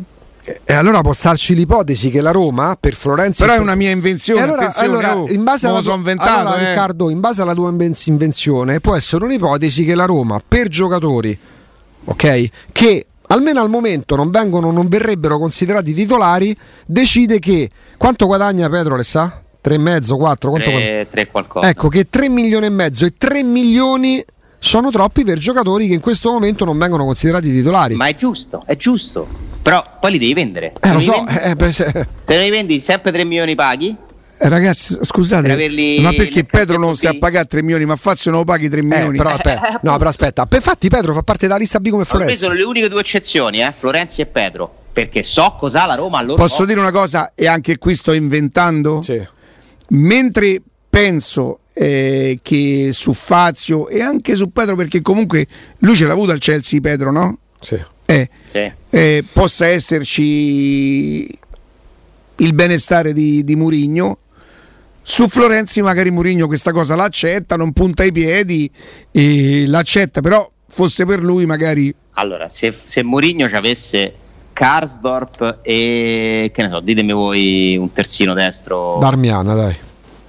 S3: e allora può starci l'ipotesi che la Roma per Florenzi.
S1: Però è una mia invenzione.
S3: Allora, allora
S1: oh,
S3: in base alla tua,
S1: inventato,
S3: allora,
S1: eh.
S3: Riccardo, in base alla tua invenzione, può essere un'ipotesi che la Roma per giocatori, ok, che almeno al momento non vengono, non verrebbero considerati titolari, decide che quanto guadagna Pedro, le sa? 3,5, 4, quanto
S2: 3, 3 qualcosa.
S3: Ecco che 3 milioni e mezzo e 3 milioni sono troppi per giocatori che in questo momento non vengono considerati titolari.
S2: Ma è giusto, è giusto. Però poi li devi vendere.
S3: Eh, lo so. Eh, beh, se...
S2: Te li vendi sempre 3 milioni paghi?
S1: Eh, ragazzi, scusate, per ma perché Pedro non stia a pagare 3 milioni, ma Fazio non lo paghi 3 eh, milioni?
S3: Però, aspetta, no, però aspetta, infatti Pedro fa parte della lista B come Florenzi. Queste
S2: sono le uniche due eccezioni, eh? Florenzi e Pedro, perché so cos'ha la Roma allora.
S1: Posso dire una cosa e anche qui sto inventando?
S3: Sì.
S1: Mentre penso eh, che su Fazio e anche su Pedro, perché comunque lui ce l'ha avuto al Chelsea, Pedro, no?
S3: Sì.
S1: Eh, sì. Eh, possa esserci il benestare di, di Murigno. Su Florenzi magari Murigno questa cosa l'accetta, non punta i piedi, e l'accetta, però fosse per lui magari...
S2: Allora, se, se Murigno ci avesse Karsdorp e che ne so, ditemi voi un terzino destro.
S3: Darmian, dai.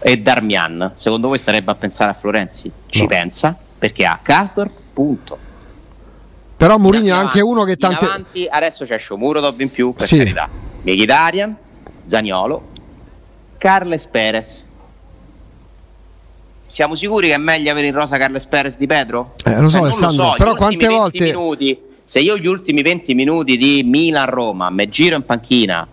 S2: E Darmian, secondo voi starebbe a pensare a Florenzi? Ci no. pensa perché ha Karsdorp, punto.
S3: Però Mourinho è anche uno che tante.
S2: Avanti, adesso c'è Shomuro in più, per sì. carità. Mkhitaryan, Zaniolo, Carles Perez. Siamo sicuri che è meglio avere in rosa Carles Perez di Pedro?
S3: Eh, lo so, eh, Alessandro, lo so. però quante volte.
S2: Minuti se io gli ultimi 20 minuti di Milan-Roma mi giro in panchina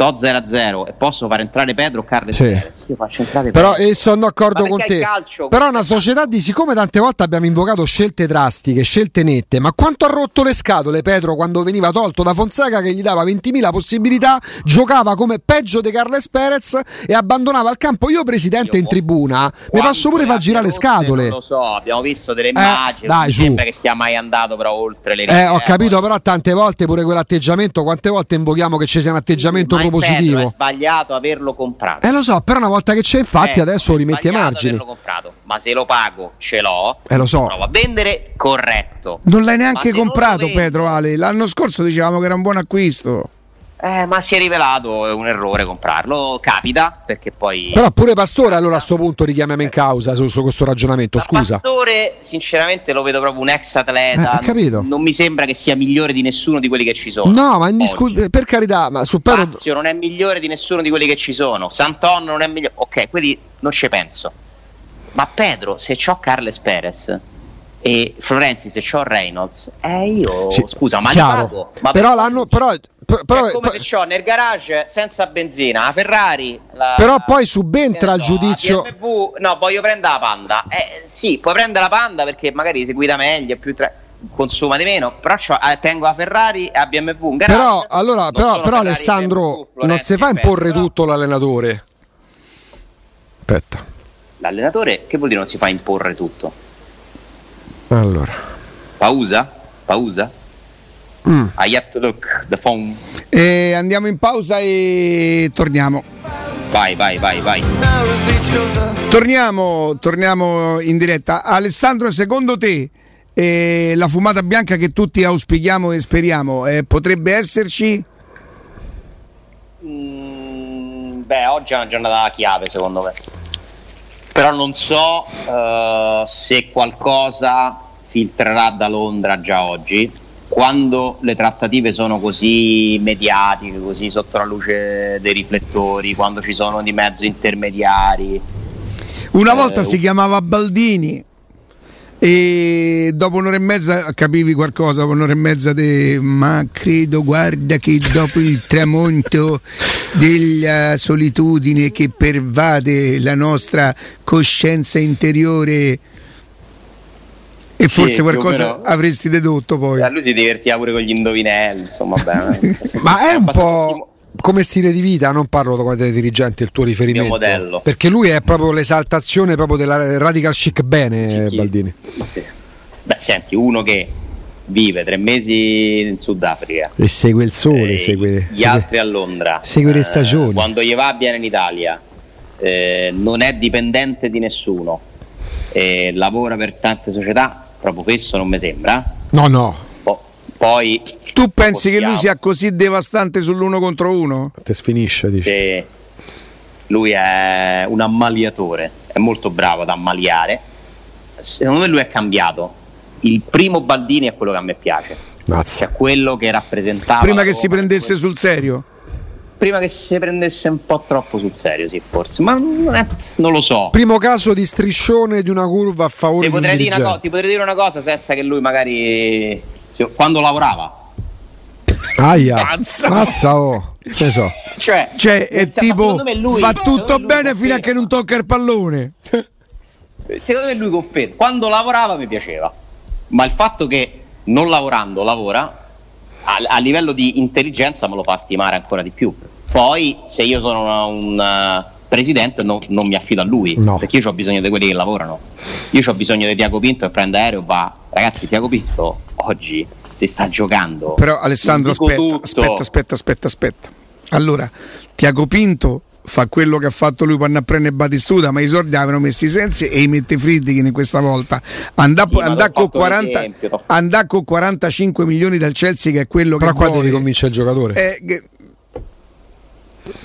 S2: sto 0-0 e posso far entrare Pedro o Carles sì. io faccio entrare
S3: però Pedro. sono d'accordo con te. calcio, però una società di siccome tante volte abbiamo invocato scelte drastiche scelte nette ma quanto ha rotto le scatole Pedro quando veniva tolto da Fonseca che gli dava 20.000 possibilità giocava come peggio di Carles Perez e abbandonava il campo? Io presidente io in tribuna mi posso pure far girare le scatole. non
S2: lo so abbiamo visto delle eh, immagini dai, non sembra che sia mai andato però oltre le
S3: eh ho capito però tante volte pure quell'atteggiamento quante volte invochiamo che ci sia un atteggiamento sì, propositivo.
S2: È sbagliato averlo comprato.
S3: Eh lo so, però una volta che c'è, infatti, eh, adesso lo rimetti ai margini.
S2: ma se lo pago, ce l'ho.
S3: Eh lo so.
S2: Provo a vendere, corretto.
S1: Non l'hai neanche comprato, Pedro Ale. L'anno scorso dicevamo che era un buon acquisto.
S2: Eh, ma si è rivelato un errore comprarlo. Capita perché poi.
S3: Però pure Pastore, allora a questo punto richiamiamo in causa su, su questo ragionamento. Ma scusa.
S2: Pastore, sinceramente, lo vedo proprio un ex atleta.
S3: Eh, capito.
S2: Non mi sembra che sia migliore di nessuno di quelli che ci sono.
S3: No, ma indiscu- per carità, ma su
S2: Pedro. Fazio non è migliore di nessuno di quelli che ci sono. Santon non è migliore. Ok, quelli non ci penso. Ma Pedro, se c'ho Carles Perez e Florenzi se c'ho Reynolds eh io sì, scusa ma
S3: chiaro.
S2: Ma
S3: però l'hanno però però,
S2: è come se ho nel garage senza benzina la Ferrari la,
S3: però poi subentra il giudizio.
S2: BMW, no voglio prendere la Panda. Eh, sì puoi prendere la Panda perché magari si guida meglio più tra... consuma di meno però eh, tengo la Ferrari e la BMW garage,
S3: però allora però, però Alessandro BMW, non si fa imporre tutto l'allenatore. Aspetta.
S2: L'allenatore che vuol dire non si fa imporre tutto
S3: allora.
S2: Pausa? Pausa? Mm. I have to look the phone.
S1: E andiamo in pausa e torniamo.
S2: Vai, vai, vai, vai.
S1: Torniamo, torniamo in diretta. Alessandro, secondo te eh, la fumata bianca che tutti auspichiamo e speriamo eh, potrebbe esserci?
S2: Mm, beh, oggi è una giornata chiave secondo me però non so uh, se qualcosa filtrerà da Londra già oggi quando le trattative sono così mediatiche, così sotto la luce dei riflettori, quando ci sono di mezzo intermediari.
S1: Una volta eh, si chiamava Baldini, e dopo un'ora e mezza capivi qualcosa, dopo un'ora e mezza de, ma credo guarda che dopo il tramonto della solitudine che pervade la nostra coscienza interiore e forse sì, qualcosa avresti dedotto poi.
S2: A lui si divertiva pure con gli indovinelli, insomma, beh,
S3: ma è un po' come stile di vita, non parlo come dirigente, il tuo riferimento.
S2: Il modello.
S3: Perché lui è proprio l'esaltazione proprio della radical chic bene, sì, Baldini.
S2: Sì. Beh, senti, uno che vive tre mesi in Sudafrica
S3: e segue il sole, segue,
S2: gli
S3: segue,
S2: altri a Londra,
S3: segue le stagioni. Eh,
S2: quando gli va bene in Italia, eh, non è dipendente di nessuno, eh, lavora per tante società, proprio questo non mi sembra.
S3: No, no
S2: poi
S1: tu pensi possiamo. che lui sia così devastante sull'uno contro uno?
S3: Te sfinisce, dici.
S2: Che lui è un ammaliatore, è molto bravo ad ammaliare. Secondo me lui è cambiato. Il primo Baldini è quello che a me piace.
S3: Mazza.
S2: Cioè quello che rappresentava.
S1: Prima che si prendesse sul serio?
S2: Prima che si prendesse un po' troppo sul serio, sì, forse, ma non, è, non lo so.
S3: Primo caso di striscione di una curva a favore
S2: ti potrei, dire una, ti potrei dire una cosa senza che lui magari quando lavorava.
S3: Aia, mazza, mazza oh. Che so.
S1: Cioè, cioè è tipo lui, fa tutto bene fino a che non tocca il pallone.
S2: Secondo me lui conferma. Quando lavorava mi piaceva, ma il fatto che non lavorando lavora a, a livello di intelligenza me lo fa stimare ancora di più. Poi se io sono un uh, presidente no, non mi affido a lui, no. perché io ho bisogno di quelli che lavorano. Io ho bisogno di Tiago Pinto che prende aereo va. Ragazzi, Tiago Pinto oggi si sta giocando.
S1: Però Alessandro aspetta, aspetta, aspetta, aspetta, aspetta. Allora, Tiago Pinto fa quello che ha fatto lui quando a prendere Batistuta, ma i soldi avevano messi i sensi e i mette Friedkin questa volta. Andà, sì, andà, con 40, andà, con 45 milioni dal Chelsea che è quello
S3: Però
S1: che Però
S3: qua devi convincere il giocatore.
S1: Eh, che,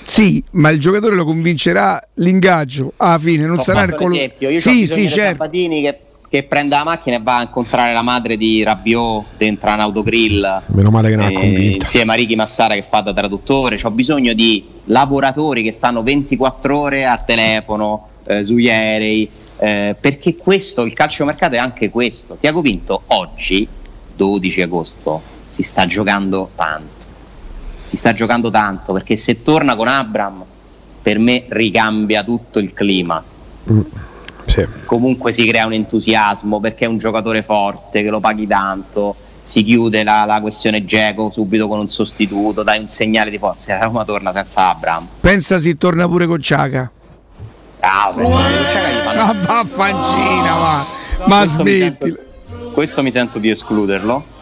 S1: sì, ma il giocatore lo convincerà l'ingaggio alla fine, non Ho sarà il
S2: colore. Io sì, sì, certo. Sabatini che che prende la macchina e va a incontrare la madre di Rabiot dentro un autogrill.
S3: Meno male che non eh, ha convinto.
S2: Insieme a Ricky Massara che fa da traduttore. Ho bisogno di lavoratori che stanno 24 ore al telefono, eh, sugli aerei. Eh, perché questo, il calciomercato è anche questo. Tiago Vinto oggi, 12 agosto, si sta giocando tanto. Si sta giocando tanto perché se torna con Abram, per me ricambia tutto il clima. Mm sì. comunque si crea un entusiasmo perché è un giocatore forte che lo paghi tanto si chiude la, la questione Geco subito con un sostituto dai un segnale di forza. La Roma torna senza Abram
S1: pensa si torna pure con Ciaga
S2: ah,
S1: ma vaffancina ma, ma smetti
S2: questo mi sento di escluderlo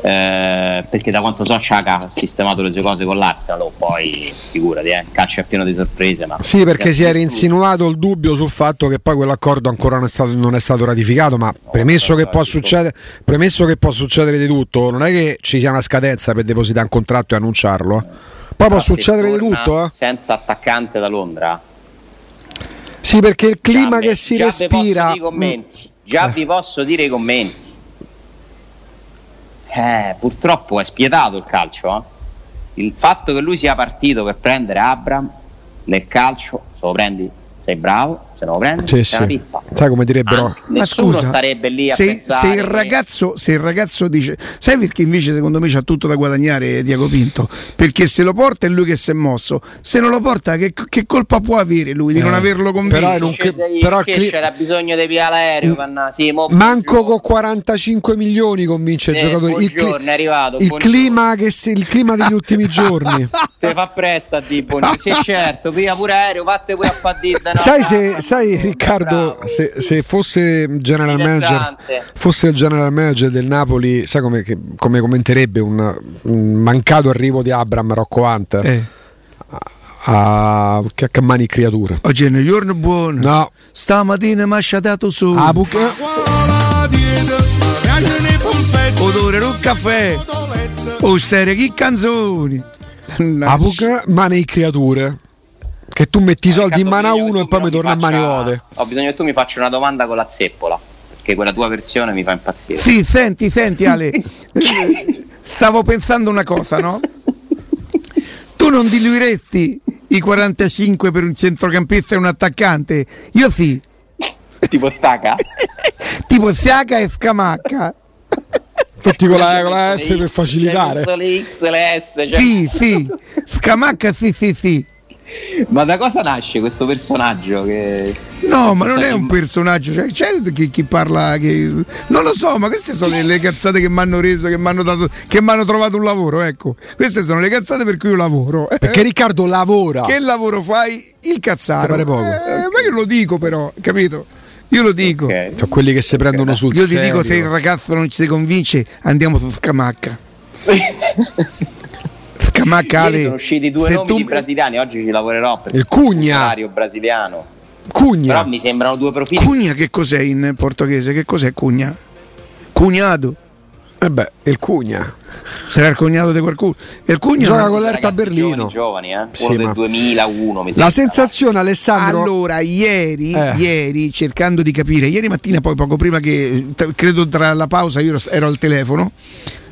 S2: eh, perché da quanto so Ciaca ha sistemato le sue cose con l'Arsenal oh, poi figurati eh, calcio è pieno di sorprese ma
S3: sì perché si era insinuato il dubbio sul fatto che poi quell'accordo ancora non è stato, non è stato ratificato ma no, premesso, che può succedere, premesso che può succedere di tutto non è che ci sia una scadenza per depositare un contratto e annunciarlo eh. poi può succedere di tutto eh.
S2: senza attaccante da Londra
S3: sì perché il clima già che si respira
S2: già vi posso dire i commenti eh, purtroppo è spietato il calcio. Eh? Il fatto che lui sia partito per prendere Abram nel calcio, se lo prendi sei bravo, se non lo prendi sì, sì. una pippa.
S3: Sai come direbbero? Ah,
S1: ma scusa,
S2: starebbe lì a
S1: se, se, il ragazzo, se il ragazzo dice, sai perché invece secondo me c'ha tutto da guadagnare Diago Pinto? Perché se lo porta è lui che si è mosso, se non lo porta che, che colpa può avere lui di eh, non averlo convinto?
S3: Però, non
S2: che, però cli- c'era bisogno di via l'aereo, mm, sì,
S3: manco con 45 milioni convince il giocatore.
S2: Il, cli- è arrivato,
S3: il clima, che si, il clima degli ultimi giorni.
S2: Se fa presto a dire, sì certo, via pure aereo, fatte pure a Padidda. No,
S3: sai se sai Riccardo, se, se, fosse general manager, fosse il general manager del Napoli, sai come, come commenterebbe un, un, mancato arrivo di Abram Rocco Hunter? Eh. A, che, che mani creature.
S1: Oggi è un giorno buono.
S3: No.
S1: Stamattina mi ha sciatato su.
S3: Ah, buca.
S1: Odore un caffè. O stere che canzoni.
S3: A buca mani creature che tu metti i soldi in mano a uno e poi mi torna a mani vuote.
S2: Ho bisogno che tu mi faccia una domanda con la zeppola, perché quella tua versione mi fa impazzire.
S1: Sì, senti, senti Ale, stavo pensando una cosa, no? Tu non diluiresti i 45 per un centrocampista e un attaccante? Io sì.
S2: tipo stacca?
S1: tipo stacca e scamacca.
S3: Tutti con la, con la S per facilitare.
S2: Le X, le S. Cioè...
S1: Sì, sì. Scamacca, sì, sì, sì.
S2: Ma da cosa nasce questo personaggio? Che...
S1: No, ma non è un personaggio, cioè, c'è chi, chi parla che. Non lo so, ma queste sono le, le cazzate che mi hanno reso, che mi hanno dato, che mi hanno trovato un lavoro, ecco. Queste sono le cazzate per cui io lavoro.
S3: Perché Riccardo lavora.
S1: Che lavoro fai? Il cazzato.
S3: Pare poco.
S1: Eh, ma io lo dico però, capito? Io lo dico. Okay.
S3: Sono quelli che si prendono sul
S1: Io
S3: ti
S1: dico, se il ragazzo non ci si convince, andiamo su Scamacca.
S2: Scamacca sono usciti due nomi tu... brasiliani, oggi ci lavorerò per
S3: il Cugna.
S2: Il brasiliano.
S3: Cugna.
S2: Però mi sembrano due profili.
S1: Cugna che cos'è in portoghese? Che cos'è Cugna? Cugnato.
S3: Eh beh, il Cugna.
S1: Sarà il cognato di qualcuno. Il Cugna
S3: gioca con l'Erta a Berlino.
S2: Giovani, giovani eh? sì, del 2001. Mi
S3: la sensazione, Alessandro.
S1: Allora, ieri, eh. ieri, cercando di capire, ieri mattina, poi poco prima che credo tra la pausa, io ero al telefono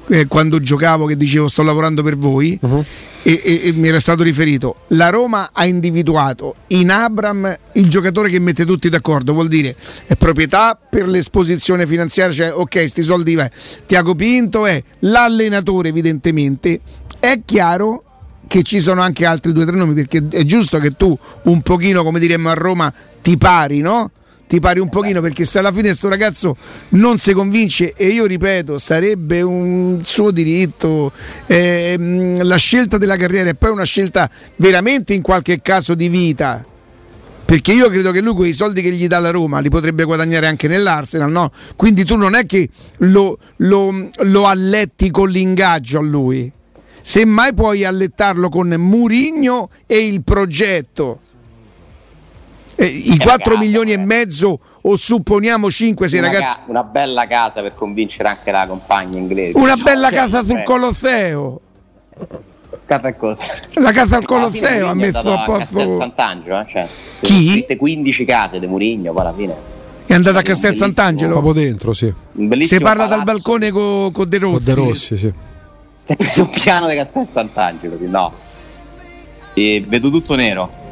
S1: eh, quando giocavo che dicevo sto lavorando per voi uh-huh. e, e, e, mi era stato riferito la Roma ha individuato in Abram il giocatore che mette tutti d'accordo vuol dire è proprietà per l'esposizione finanziaria cioè ok sti soldi vai Tiago Pinto è l'allenatore evidentemente è chiaro che ci sono anche altri due o tre nomi perché è giusto che tu un pochino come diremmo a Roma ti pari no? Ti pari un pochino perché se alla fine questo ragazzo non si convince e io ripeto sarebbe un suo diritto eh, la scelta della carriera è poi una scelta veramente in qualche caso di vita. Perché io credo che lui quei soldi che gli dà la Roma li potrebbe guadagnare anche nell'Arsenal no? quindi tu non è che lo, lo, lo alletti con l'ingaggio a lui. Semmai puoi allettarlo con Murigno e il progetto eh, I 4 casa, milioni eh. e mezzo o supponiamo 5 se ragazzi... Ca-
S2: una bella casa per convincere anche la compagna inglese.
S1: Una bella cioè, casa sul Colosseo.
S2: Casa al Colosseo.
S1: La casa al Colosseo ha messo a posto... A
S2: Sant'Angelo, eh? cioè,
S1: Chi?
S2: 15 case di Murigno, poi alla fine...
S1: È andato a Castel Sant'Angelo?
S3: Proprio dentro, sì.
S1: Si parla dal balcone con co De Rossi.
S3: Con De Rossi, sì.
S2: Si è preso un piano di Castel Sant'Angelo, no. E vedo tutto nero.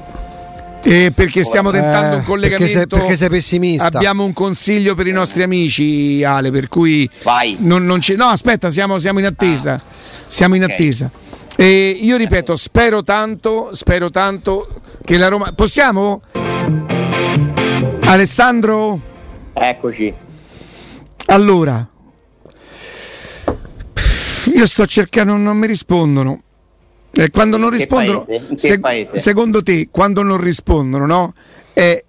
S1: Eh, perché stiamo tentando
S3: eh,
S1: un collegamento.
S3: Perché sei, perché sei, pessimista.
S1: Abbiamo un consiglio per i nostri amici, Ale. Per cui
S2: Vai.
S1: Non, non no, aspetta, siamo, siamo in attesa. Ah. Siamo in okay. attesa. E io ripeto, spero tanto, spero tanto che la Roma. Possiamo? Alessandro?
S2: Eccoci.
S1: Allora, io sto cercando, non mi rispondono. Eh, quando non rispondono, se, secondo te, quando non rispondono, no? È,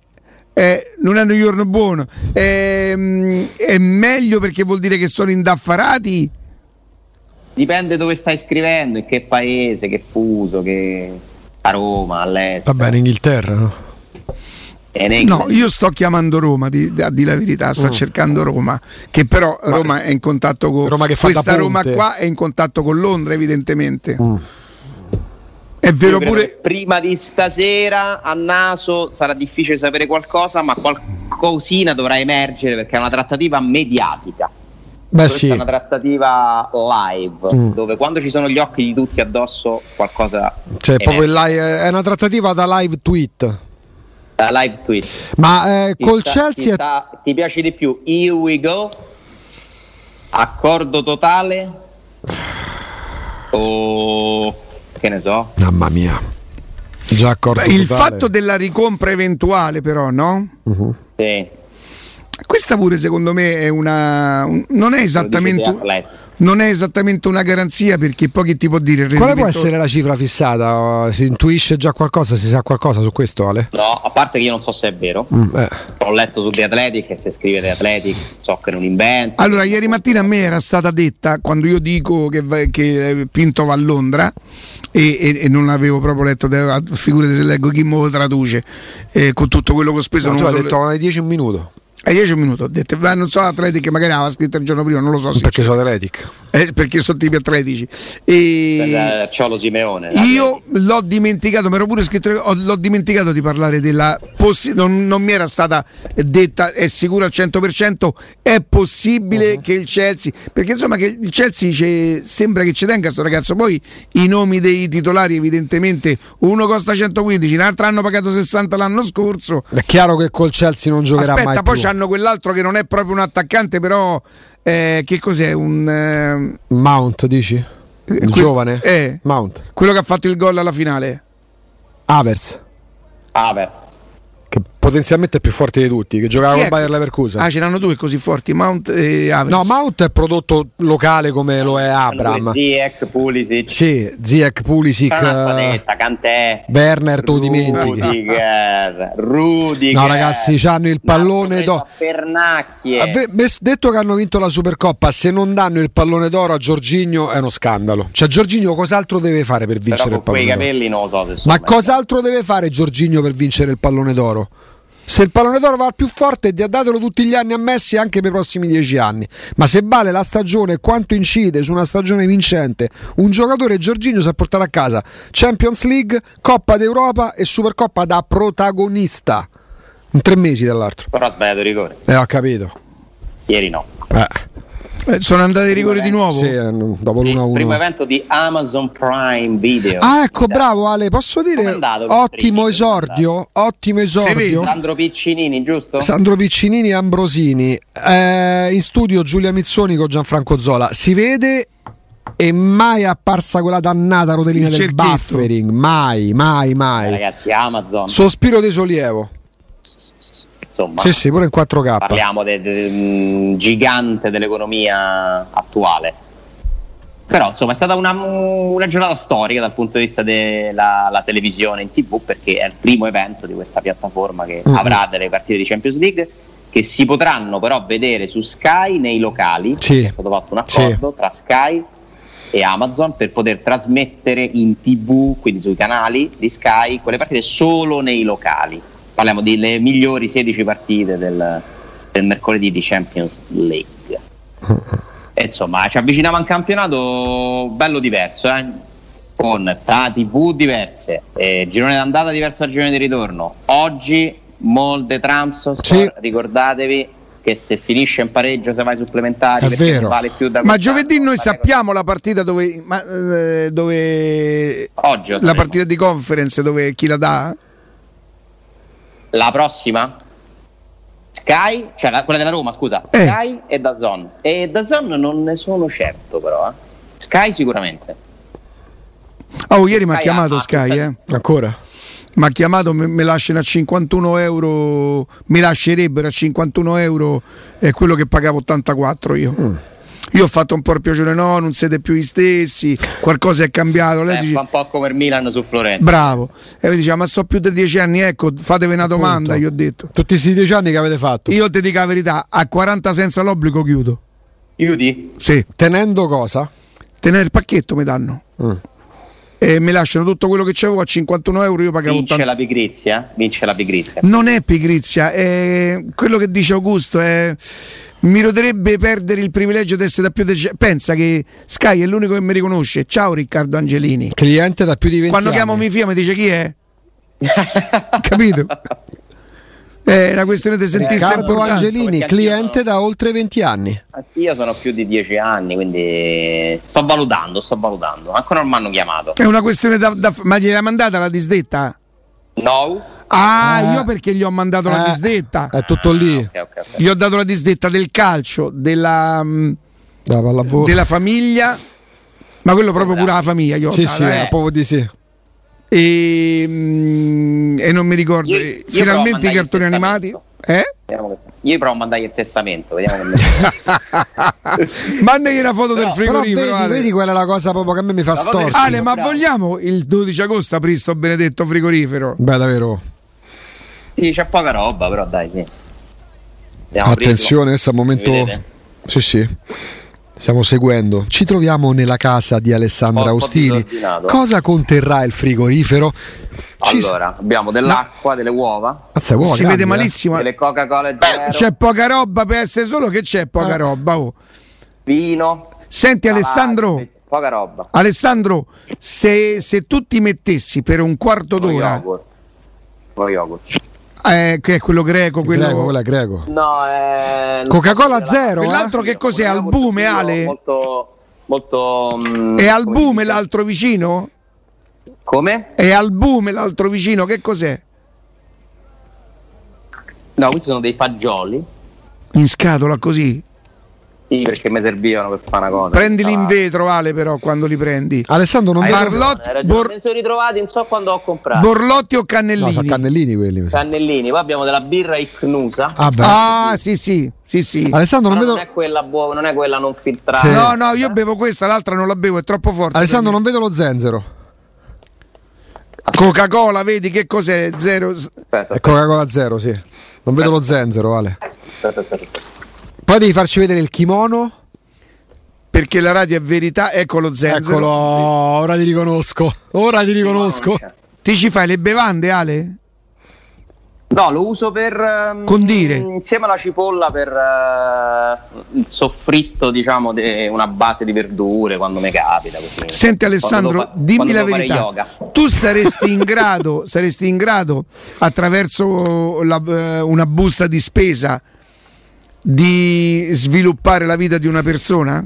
S1: è, non hanno un giorno buono, è, è, meglio perché vuol dire che sono indaffarati?
S2: Dipende dove stai scrivendo, in che paese, che fuso, che a Roma, all'estero.
S3: Va bene, Inghilterra, no?
S1: No, io sto chiamando Roma, di, a dire la verità, sto mm. cercando Roma, che però Roma è in contatto con
S3: Roma che
S1: questa Roma qua è in contatto con Londra evidentemente. Mm. È vero pure.
S2: Prima di stasera a naso sarà difficile sapere qualcosa, ma qualcosina dovrà emergere perché è una trattativa mediatica.
S3: Beh, sì.
S2: È una trattativa live mm. dove quando ci sono gli occhi di tutti addosso qualcosa.
S3: Cioè, proprio live, è una trattativa da live tweet.
S2: Da live tweet.
S3: Ma eh, col sta, Chelsea. Ti,
S2: sta, ti piace di più? Here we go. Accordo totale. O che ne so.
S3: Mamma mia. Già accorto.
S1: Beh, il fatto della ricompra eventuale, però, no?
S2: Uh-huh. Sì.
S1: Questa pure secondo me è una. non è esattamente non è esattamente una garanzia perché poi chi ti può dire
S3: quale può essere la cifra fissata? Si intuisce già qualcosa? Si sa qualcosa su questo Ale?
S2: No, a parte che io non so se è vero mm, eh. ho letto su The Athletic e se scrive The Athletic so che non inventa
S1: allora ieri mattina a me era stata detta quando io dico che, che eh, Pinto va a Londra e, e, e non avevo proprio letto figurate se leggo chi me lo traduce eh, con tutto quello che ho speso
S3: no,
S1: non
S3: tu hai detto hai 10 minuti
S1: A 10 minuti ho detto, ma non so Atletic, magari aveva scritto il giorno prima, non lo so.
S3: Perché sono Atletic.
S1: Eh, perché sono tipi atletici. E...
S2: Ciolo Simeone.
S1: Io l'ho dimenticato, mi ero pure scritto, l'ho dimenticato di parlare della possibilità, non, non, mi era stata detta, è sicuro al 100%, è possibile uh-huh. che il Chelsea, perché insomma che il Chelsea sembra che ci tenga questo ragazzo, poi i nomi dei titolari evidentemente, uno costa 115, l'altro hanno pagato 60 l'anno scorso.
S3: È chiaro che col Chelsea non giocherà
S1: Aspetta,
S3: mai
S1: poi
S3: più
S1: hanno quell'altro che non è proprio un attaccante, però eh, che cos'è? Un eh...
S3: Mount, dici? Il que- giovane?
S1: Eh,
S3: Mount.
S1: Quello che ha fatto il gol alla finale.
S3: Avers.
S2: Avers
S3: potenzialmente è più forte di tutti, che giocava con Bayer Leverkusen.
S1: Ah, ce n'hanno due così forti, Mount e Havertz.
S3: No, Mount è prodotto locale come lo è Abram.
S2: Ziek, Pulisic.
S3: Sì, Ziek, Pulisic.
S2: Spadetta, Cantè.
S3: Werner, tu dimentichi.
S2: Rudiger, Rudiger.
S3: No, ragazzi, hanno il pallone d'oro.
S2: Pernacchie.
S3: Detto che hanno vinto la Supercoppa, se non danno il pallone d'oro a Giorginio è uno scandalo. Cioè, Giorginio cos'altro deve fare per vincere il pallone
S2: d'oro?
S3: Ma cos'altro deve fare Giorginio per vincere il pallone d'oro? Se il pallone d'oro va al più forte, datelo tutti gli anni a Messi anche per i prossimi dieci anni. Ma se vale la stagione quanto incide su una stagione vincente, un giocatore Giorginio sa portare a casa Champions League, Coppa d'Europa e Supercoppa da protagonista. In tre mesi dall'altro.
S2: Però ha sbagliato rigore.
S3: Eh, ho capito.
S2: Ieri no.
S3: Eh.
S1: Eh, sono andati i rigori di nuovo?
S3: Sì, eh, dopo l'1-1.
S2: Primo evento di Amazon Prime Video.
S3: Ah, ecco, bravo Ale, posso dire ottimo esordio, ottimo esordio.
S2: Sandro Piccinini, giusto?
S3: Sandro Piccinini e Ambrosini. Eh, in studio Giulia Mizzoni con Gianfranco Zola. Si vede e mai apparsa quella dannata rotellina del buffering, mai, mai, mai. Eh,
S2: ragazzi, Amazon.
S3: Sospiro di sollievo
S2: insomma.
S3: Sì, sì, pure in 4K.
S2: Parliamo del de, de, gigante dell'economia attuale. Però insomma è stata una, una, giornata storica dal punto di vista della televisione in tv perché è il primo evento di questa piattaforma che mm-hmm. avrà delle partite di Champions League che si potranno però vedere su Sky nei locali.
S3: Sì.
S2: È stato fatto un accordo sì. tra Sky e Amazon per poter trasmettere in tv, quindi sui canali di Sky, quelle partite solo nei locali parliamo delle migliori 16 partite del, del mercoledì di Champions League. E insomma, ci avviciniamo a un campionato bello diverso, eh? con TV diverse, eh, girone d'andata diverso dal girone di ritorno. Oggi Molde Trumps,
S3: sì.
S2: ricordatevi che se finisce in pareggio se vai supplementari
S3: è vero.
S2: vale più da
S1: ma giovedì noi sappiamo la partita dove, ma, eh, dove
S2: Oggi
S1: la partita di conference dove chi la dà
S2: la prossima? Sky, cioè la, quella della Roma, scusa, eh. Sky e Dazon. E Dazon non ne sono certo però, eh. Sky sicuramente.
S1: Oh, ieri mi ha chiamato Sky, eh.
S3: Ancora?
S1: Mi ha chiamato, mi lasciano a 51 euro, mi lascerebbero a 51 euro è quello che pagavo 84 io. Mm. Io ho fatto un po' il piacere, no, non siete più gli stessi, qualcosa è cambiato. Lei
S2: eh,
S1: dice,
S2: fa un po' come il Milan su Florenzo.
S1: Bravo. E mi diceva, ma so più di dieci anni, ecco, fatevi una domanda, io ho detto.
S3: Tutti questi dieci anni che avete fatto?
S1: Io ti dico la verità, a 40 senza l'obbligo chiudo.
S2: Chiudi?
S1: Sì.
S3: Tenendo cosa?
S1: Tenere il pacchetto mi danno. Mm. E mi lasciano tutto quello che c'avevo a 51 euro. Io pagavo
S2: Vince
S1: 80.
S2: la pigrizia? Vince la pigrizia.
S1: Non è pigrizia, è quello che dice Augusto. È mi rodrebbe perdere il privilegio di essere da più di pensa che Sky è l'unico che mi riconosce. Ciao Riccardo Angelini.
S3: Cliente da più di 20
S1: quando
S3: anni.
S1: chiamo Mifia mi dice chi è? Capito? È una questione di sentirsi
S3: Riccardo Angelini cliente sono... da oltre 20 anni.
S2: Io sono più di 10 anni quindi sto valutando sto valutando. Ancora non mi hanno chiamato.
S1: È una questione da, da ma gliel'ha mandata la disdetta?
S2: no
S1: Ah, eh, io perché gli ho mandato eh, la disdetta.
S3: È tutto lì.
S2: Ah, okay, okay, okay.
S1: Gli ho dato la disdetta del calcio, della, mm, della famiglia, ma quello proprio pure la famiglia. Io
S3: sì, sì, eh. proprio di sì.
S1: E, mm, e, non mi ricordo. Io, io finalmente i cartoni animati. Eh?
S2: Io provo a mandare il testamento, vediamo
S1: che Mandagli una foto del frigorifero.
S3: Vedi, vedi, quella è la cosa proprio che a me mi fa storto.
S1: Ale, ma bravo. vogliamo il 12 agosto aprire sto benedetto frigorifero?
S3: Beh, davvero.
S2: Sì, c'è poca roba, però dai, sì.
S3: Andiamo Attenzione, questo è il momento. Sì, sì. Stiamo seguendo. Ci troviamo nella casa di Alessandra Austini. Cosa conterrà il frigorifero?
S2: Ci allora, abbiamo dell'acqua, no. delle uova.
S1: Azza, uova si grandi, vede eh. malissimo.
S2: Delle Coca-Cola Beh,
S1: C'è poca roba per essere solo che c'è poca ah. roba. Oh.
S2: Vino.
S1: Senti salati, Alessandro.
S2: Poca roba.
S1: Alessandro, se, se, tu ti mettessi per un quarto d'ora.
S2: Yogurt. Poi yogurt.
S1: Eh, che è quello greco, quello...
S3: greco, quello è greco.
S2: No, è...
S3: Coca-Cola zero.
S1: Eh? L'altro che cos'è? Albume, Ale?
S2: Molto, molto...
S1: Mm, è albume l'altro vicino?
S2: Come?
S1: È albume l'altro vicino, che cos'è?
S2: No, questi sono dei fagioli.
S1: In scatola così?
S2: Sì, perché mi servivano per fare una cosa.
S1: Prendili in vetro, Ale, però, quando li prendi.
S3: Alessandro, non
S2: Barlotti, bor- mi sono ritrovati, non so quando ho comprato.
S1: Borlotti o cannellini? No,
S3: sono cannellini quelli.
S2: Cannellini, poi abbiamo della birra Icnusa.
S1: Ah, ah sì, sì, sì, sì.
S3: Alessandro, non, vedo...
S2: non, è quella buona, non è quella non filtrata.
S1: Sì. No, no, io bevo questa, l'altra non la bevo, è troppo forte.
S3: Alessandro, non vedo lo zenzero.
S1: Coca-Cola, vedi che cos'è? Zero.
S3: Aspetta, È Coca-Cola zero, sì. Non vedo lo zenzero, Ale. Aspetta, aspetta. Poi devi farci vedere il kimono
S1: perché la radio è verità, ecco lo zenzero.
S3: Eccolo, ora ti riconosco. Ora ti riconosco.
S1: Ti ci fai le bevande, Ale?
S2: No, lo uso per
S1: um, condire
S2: insieme alla cipolla per uh, il soffritto, diciamo, di una base di verdure quando mi capita. Così.
S1: Senti Alessandro, fa- dimmi la verità. Tu saresti in grado, saresti in grado attraverso la, uh, una busta di spesa di sviluppare la vita di una persona?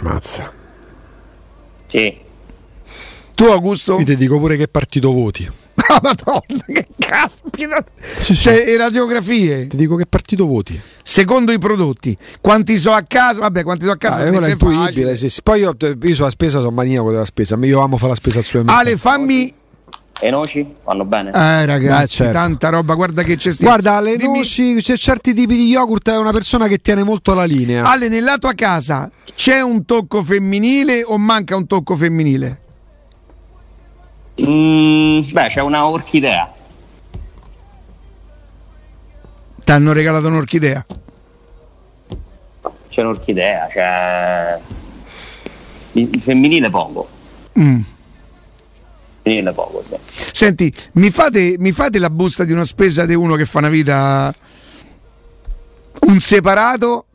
S3: Mazza.
S2: Sì.
S1: Tu Augusto?
S3: Io ti dico pure che partito voti.
S1: Ah, madonna, che caspita! Sì, sì. Cioè, e radiografie.
S3: Ti dico che partito voti.
S1: Secondo i prodotti. Quanti so a casa? Vabbè, quanti so a casa? Ah,
S3: è intuibile, sì, sì. Poi io, io sono a spesa, sono maniaco della spesa. Io amo fare la spesa al suo amico.
S1: Ale, fammi
S2: e noci vanno bene?
S1: Eh ragazzi, eh, certo. tanta roba, guarda che c'è
S3: Guarda, le Dimmi... noci, c'è certi tipi di yogurt, è una persona che tiene molto la linea.
S1: Ale, nella tua casa c'è un tocco femminile o manca un tocco femminile?
S2: Mm, beh, c'è una orchidea.
S1: Ti hanno regalato un'orchidea?
S2: C'è un'orchidea, c'è... Il femminile poco.
S1: Mm
S2: finirla poco. Sì.
S1: Senti, mi fate, mi fate, la busta di una spesa di uno che fa una vita un separato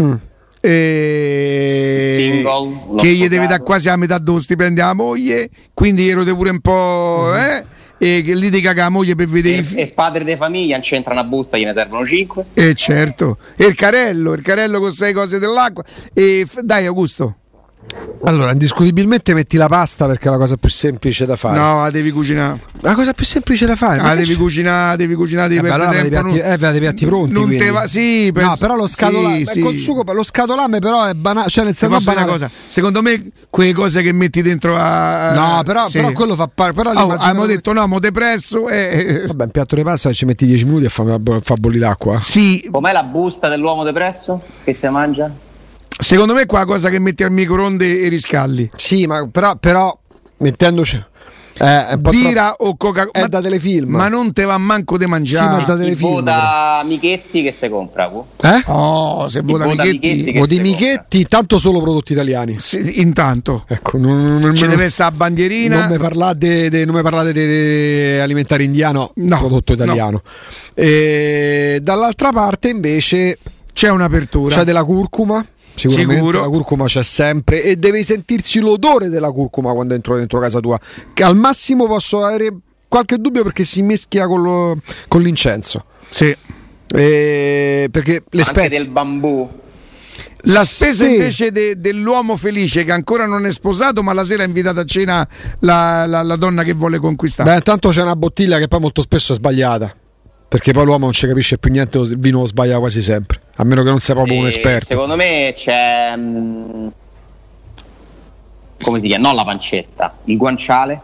S1: mm. e... Single, che gli deve dare quasi a metà dello stipendio alla moglie, quindi rode pure un po'. Mm. Eh? e che lì ti caga la moglie per vedere
S2: i figli. E padre di famiglia non c'entra una busta, gliene servono 5.
S1: E eh certo, e il carello, il carello con sei cose dell'acqua. E dai Augusto.
S3: Allora, indiscutibilmente metti la pasta perché è la cosa più semplice da fare.
S1: No, la devi cucinare.
S3: La cosa più semplice da fare.
S1: La devi cucinare, devi cucinare, devi eh
S3: allora tempo. Piatti, non... Eh, dei piatti pronti.
S1: Non te va, sì, penso...
S3: no, però lo scatolame, sì, sì. Sugo, lo scatolame però è banale, cioè nel senso
S1: banale. cosa. Secondo me quelle cose che metti dentro a
S3: No, però, sì. però quello fa parte, però
S1: oh, abbiamo detto no, mo depresso e
S3: Vabbè, un piatto di pasta ci metti 10 minuti e fa, fa bollire l'acqua.
S1: Sì.
S2: Com'è la busta dell'uomo depresso che si mangia?
S1: Secondo me è qua cosa che metti al microonde e riscaldi.
S3: Sì, ma però, però mettendoci
S1: eh, troppo... o coca
S3: cola è da telefilm.
S1: ma non te va manco di mangiare.
S3: Sì, ma da telefilm
S2: da Michetti che si compra
S3: eh?
S1: oh se vuoi da Michetti
S3: o di Michetti tanto solo prodotti italiani.
S1: Sì, intanto.
S3: Ecco non,
S1: non, ci deve essere la bandierina.
S3: Non mi parlate di alimentare indiano no, prodotto italiano. No. e dall'altra parte invece
S1: c'è un'apertura.
S3: c'è della curcuma Sicuramente Sicuro. la curcuma c'è sempre e devi sentirsi l'odore della curcuma quando entro dentro casa tua. Che al massimo posso avere qualche dubbio perché si mischia con, lo, con l'incenso.
S1: Sì.
S3: E perché le
S2: Anche spezie del bambù.
S1: La spesa sì. invece de, dell'uomo felice che ancora non è sposato, ma la sera ha invitato a cena la, la, la donna che vuole conquistare.
S3: Beh, intanto c'è una bottiglia che poi molto spesso è sbagliata. Perché poi l'uomo non ci capisce più niente, il vino lo sbaglia quasi sempre, a meno che non sia proprio e un esperto.
S2: Secondo me c'è. Mm, come si chiama? Non la pancetta, il guanciale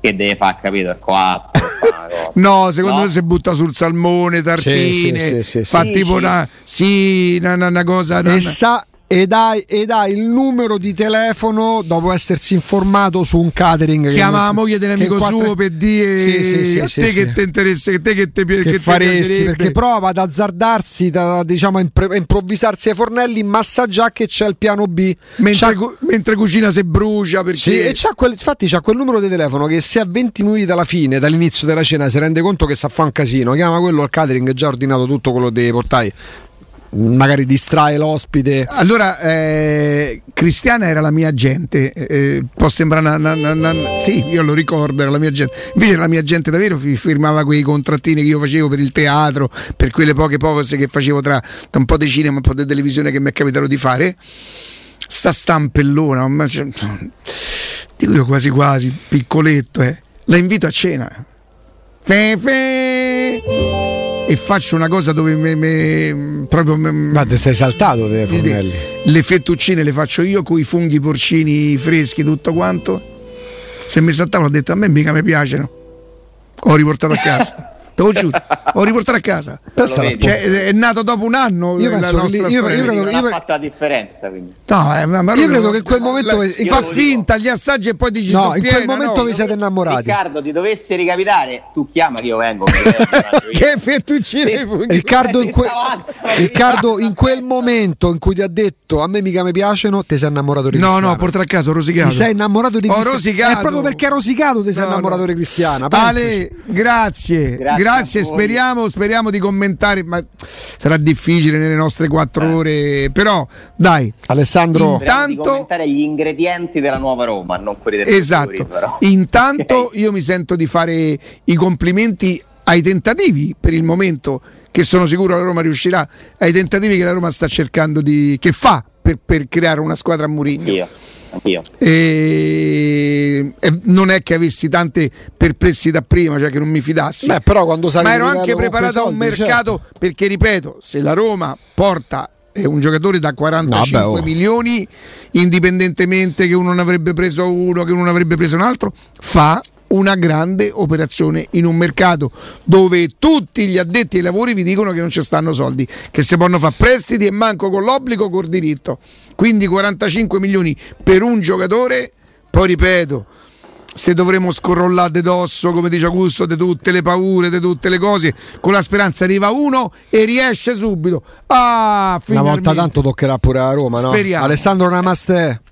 S2: che deve fare, capito? Il coatto.
S1: no, secondo no? me si butta sul salmone, tartine, sì, sì, sì, fa tipo una, sì, una, una cosa.
S3: E, sa, e dai, e dai il numero di telefono dopo essersi informato su un catering.
S1: Chiama che, la moglie dell'amico quattro... suo per dire sì, sì, sì, a te che ti interessa, che te che ti
S3: che, che faresti, perché prova ad azzardarsi, da, diciamo, a improvvisarsi ai fornelli, ma sa già che c'è il piano B.
S1: Mentre, cu- mentre cucina se brucia. Perché...
S3: Sì, e c'ha quel, infatti c'ha quel numero di telefono che se a 20 minuti dalla fine, dall'inizio della cena, si rende conto che sa fa un casino, chiama quello al catering, già ordinato tutto quello dei portai magari distrae l'ospite.
S1: Allora, eh, Cristiana era la mia gente, eh, può sembrare una, una, una, Sì, io lo ricordo, era la mia gente. Invece la mia gente davvero, firmava quei contrattini che io facevo per il teatro, per quelle poche cose che facevo tra, tra un po' di cinema e un po' di televisione che mi è capitato di fare. Sta stampellona, ma cioè, dico io quasi quasi, piccoletto, eh. la invito a cena. Fe, fe e faccio una cosa dove me, me proprio me,
S3: ma te sei saltato dei fornelli?
S1: Le fettuccine le faccio io con i funghi porcini freschi tutto quanto. Se mi saltavo ho detto a me mica mi piacciono. Ho riportato a casa. Te lo giuro, ho riportato a casa. Cioè, è nato dopo un anno.
S2: Io penso che io, io credo ha fatto la differenza. Quindi.
S3: No, eh, ma, io credo che in quel momento la,
S1: fa finta gli assaggi e poi dici
S3: no, in quel momento no, vi siete innamorati.
S2: Riccardo, ti dovesse ricapitare, tu chiama che io vengo.
S1: che fettuccine
S3: Riccardo in, que- Riccardo, in quel momento in cui ti ha detto a me mica mi piacciono, ti sei innamorato di Cristiano.
S1: No, no, porta a caso rosicato.
S3: Ti sei innamorato di
S1: Cristiano. Rosicato.
S3: È proprio perché è rosicato ti sei innamorato di Cristiana.
S1: Ale, grazie. Grazie grazie, speriamo, speriamo, di commentare, ma sarà difficile nelle nostre quattro eh. ore. Però dai,
S3: Alessandro,
S2: intanto commentare gli ingredienti della nuova Roma, non quelli del
S1: Esatto. Intanto io mi sento di fare i complimenti ai tentativi per il momento che sono sicuro la Roma riuscirà ai tentativi che la Roma sta cercando di che fa per, per creare una squadra a Murigno.
S2: Io anch'io.
S1: E, e non è che avessi tante perplessità prima, cioè che non mi fidassi.
S3: Beh, però quando
S1: Ma ero anche preparato a un mercato certo. perché, ripeto, se la Roma porta un giocatore da 45 no, beh, oh. milioni, indipendentemente che uno non avrebbe preso uno, che uno non avrebbe preso un altro, fa una grande operazione in un mercato dove tutti gli addetti ai lavori vi dicono che non ci stanno soldi, che si possono fare prestiti e manco con l'obbligo col diritto. Quindi 45 milioni per un giocatore, poi ripeto, se dovremo scorrollare d'osso, come dice Augusto, di tutte le paure, di tutte le cose, con la speranza arriva uno e riesce subito. Ah,
S3: Una volta tanto toccherà pure a Roma, no?
S1: Speriamo.
S3: Alessandro Namaste.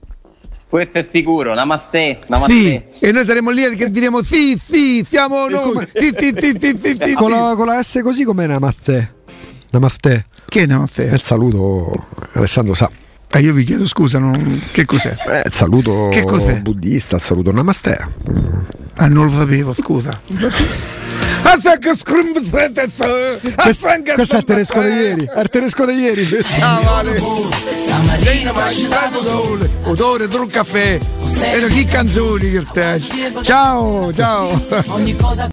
S2: Questo è sicuro, namaste, namaste.
S1: Sì, e noi saremo lì che diremo sì, sì, siamo noi. Sì, sì, sì, sì, sì, sì,
S3: con, la, con la S così com'è namaste? Namaste.
S1: Che è namaste?
S3: È il saluto, Alessandro sa.
S1: Eh, io vi chiedo scusa, non... che cos'è?
S3: Eh, il saluto che cos'è? buddista, saluto namaste.
S1: Ah, non lo sapevo, scusa.
S3: questo, questo è il tedesco di ieri è il tedesco di ieri
S1: ciao Vale odore un caffè e chi canzoni ciao ciao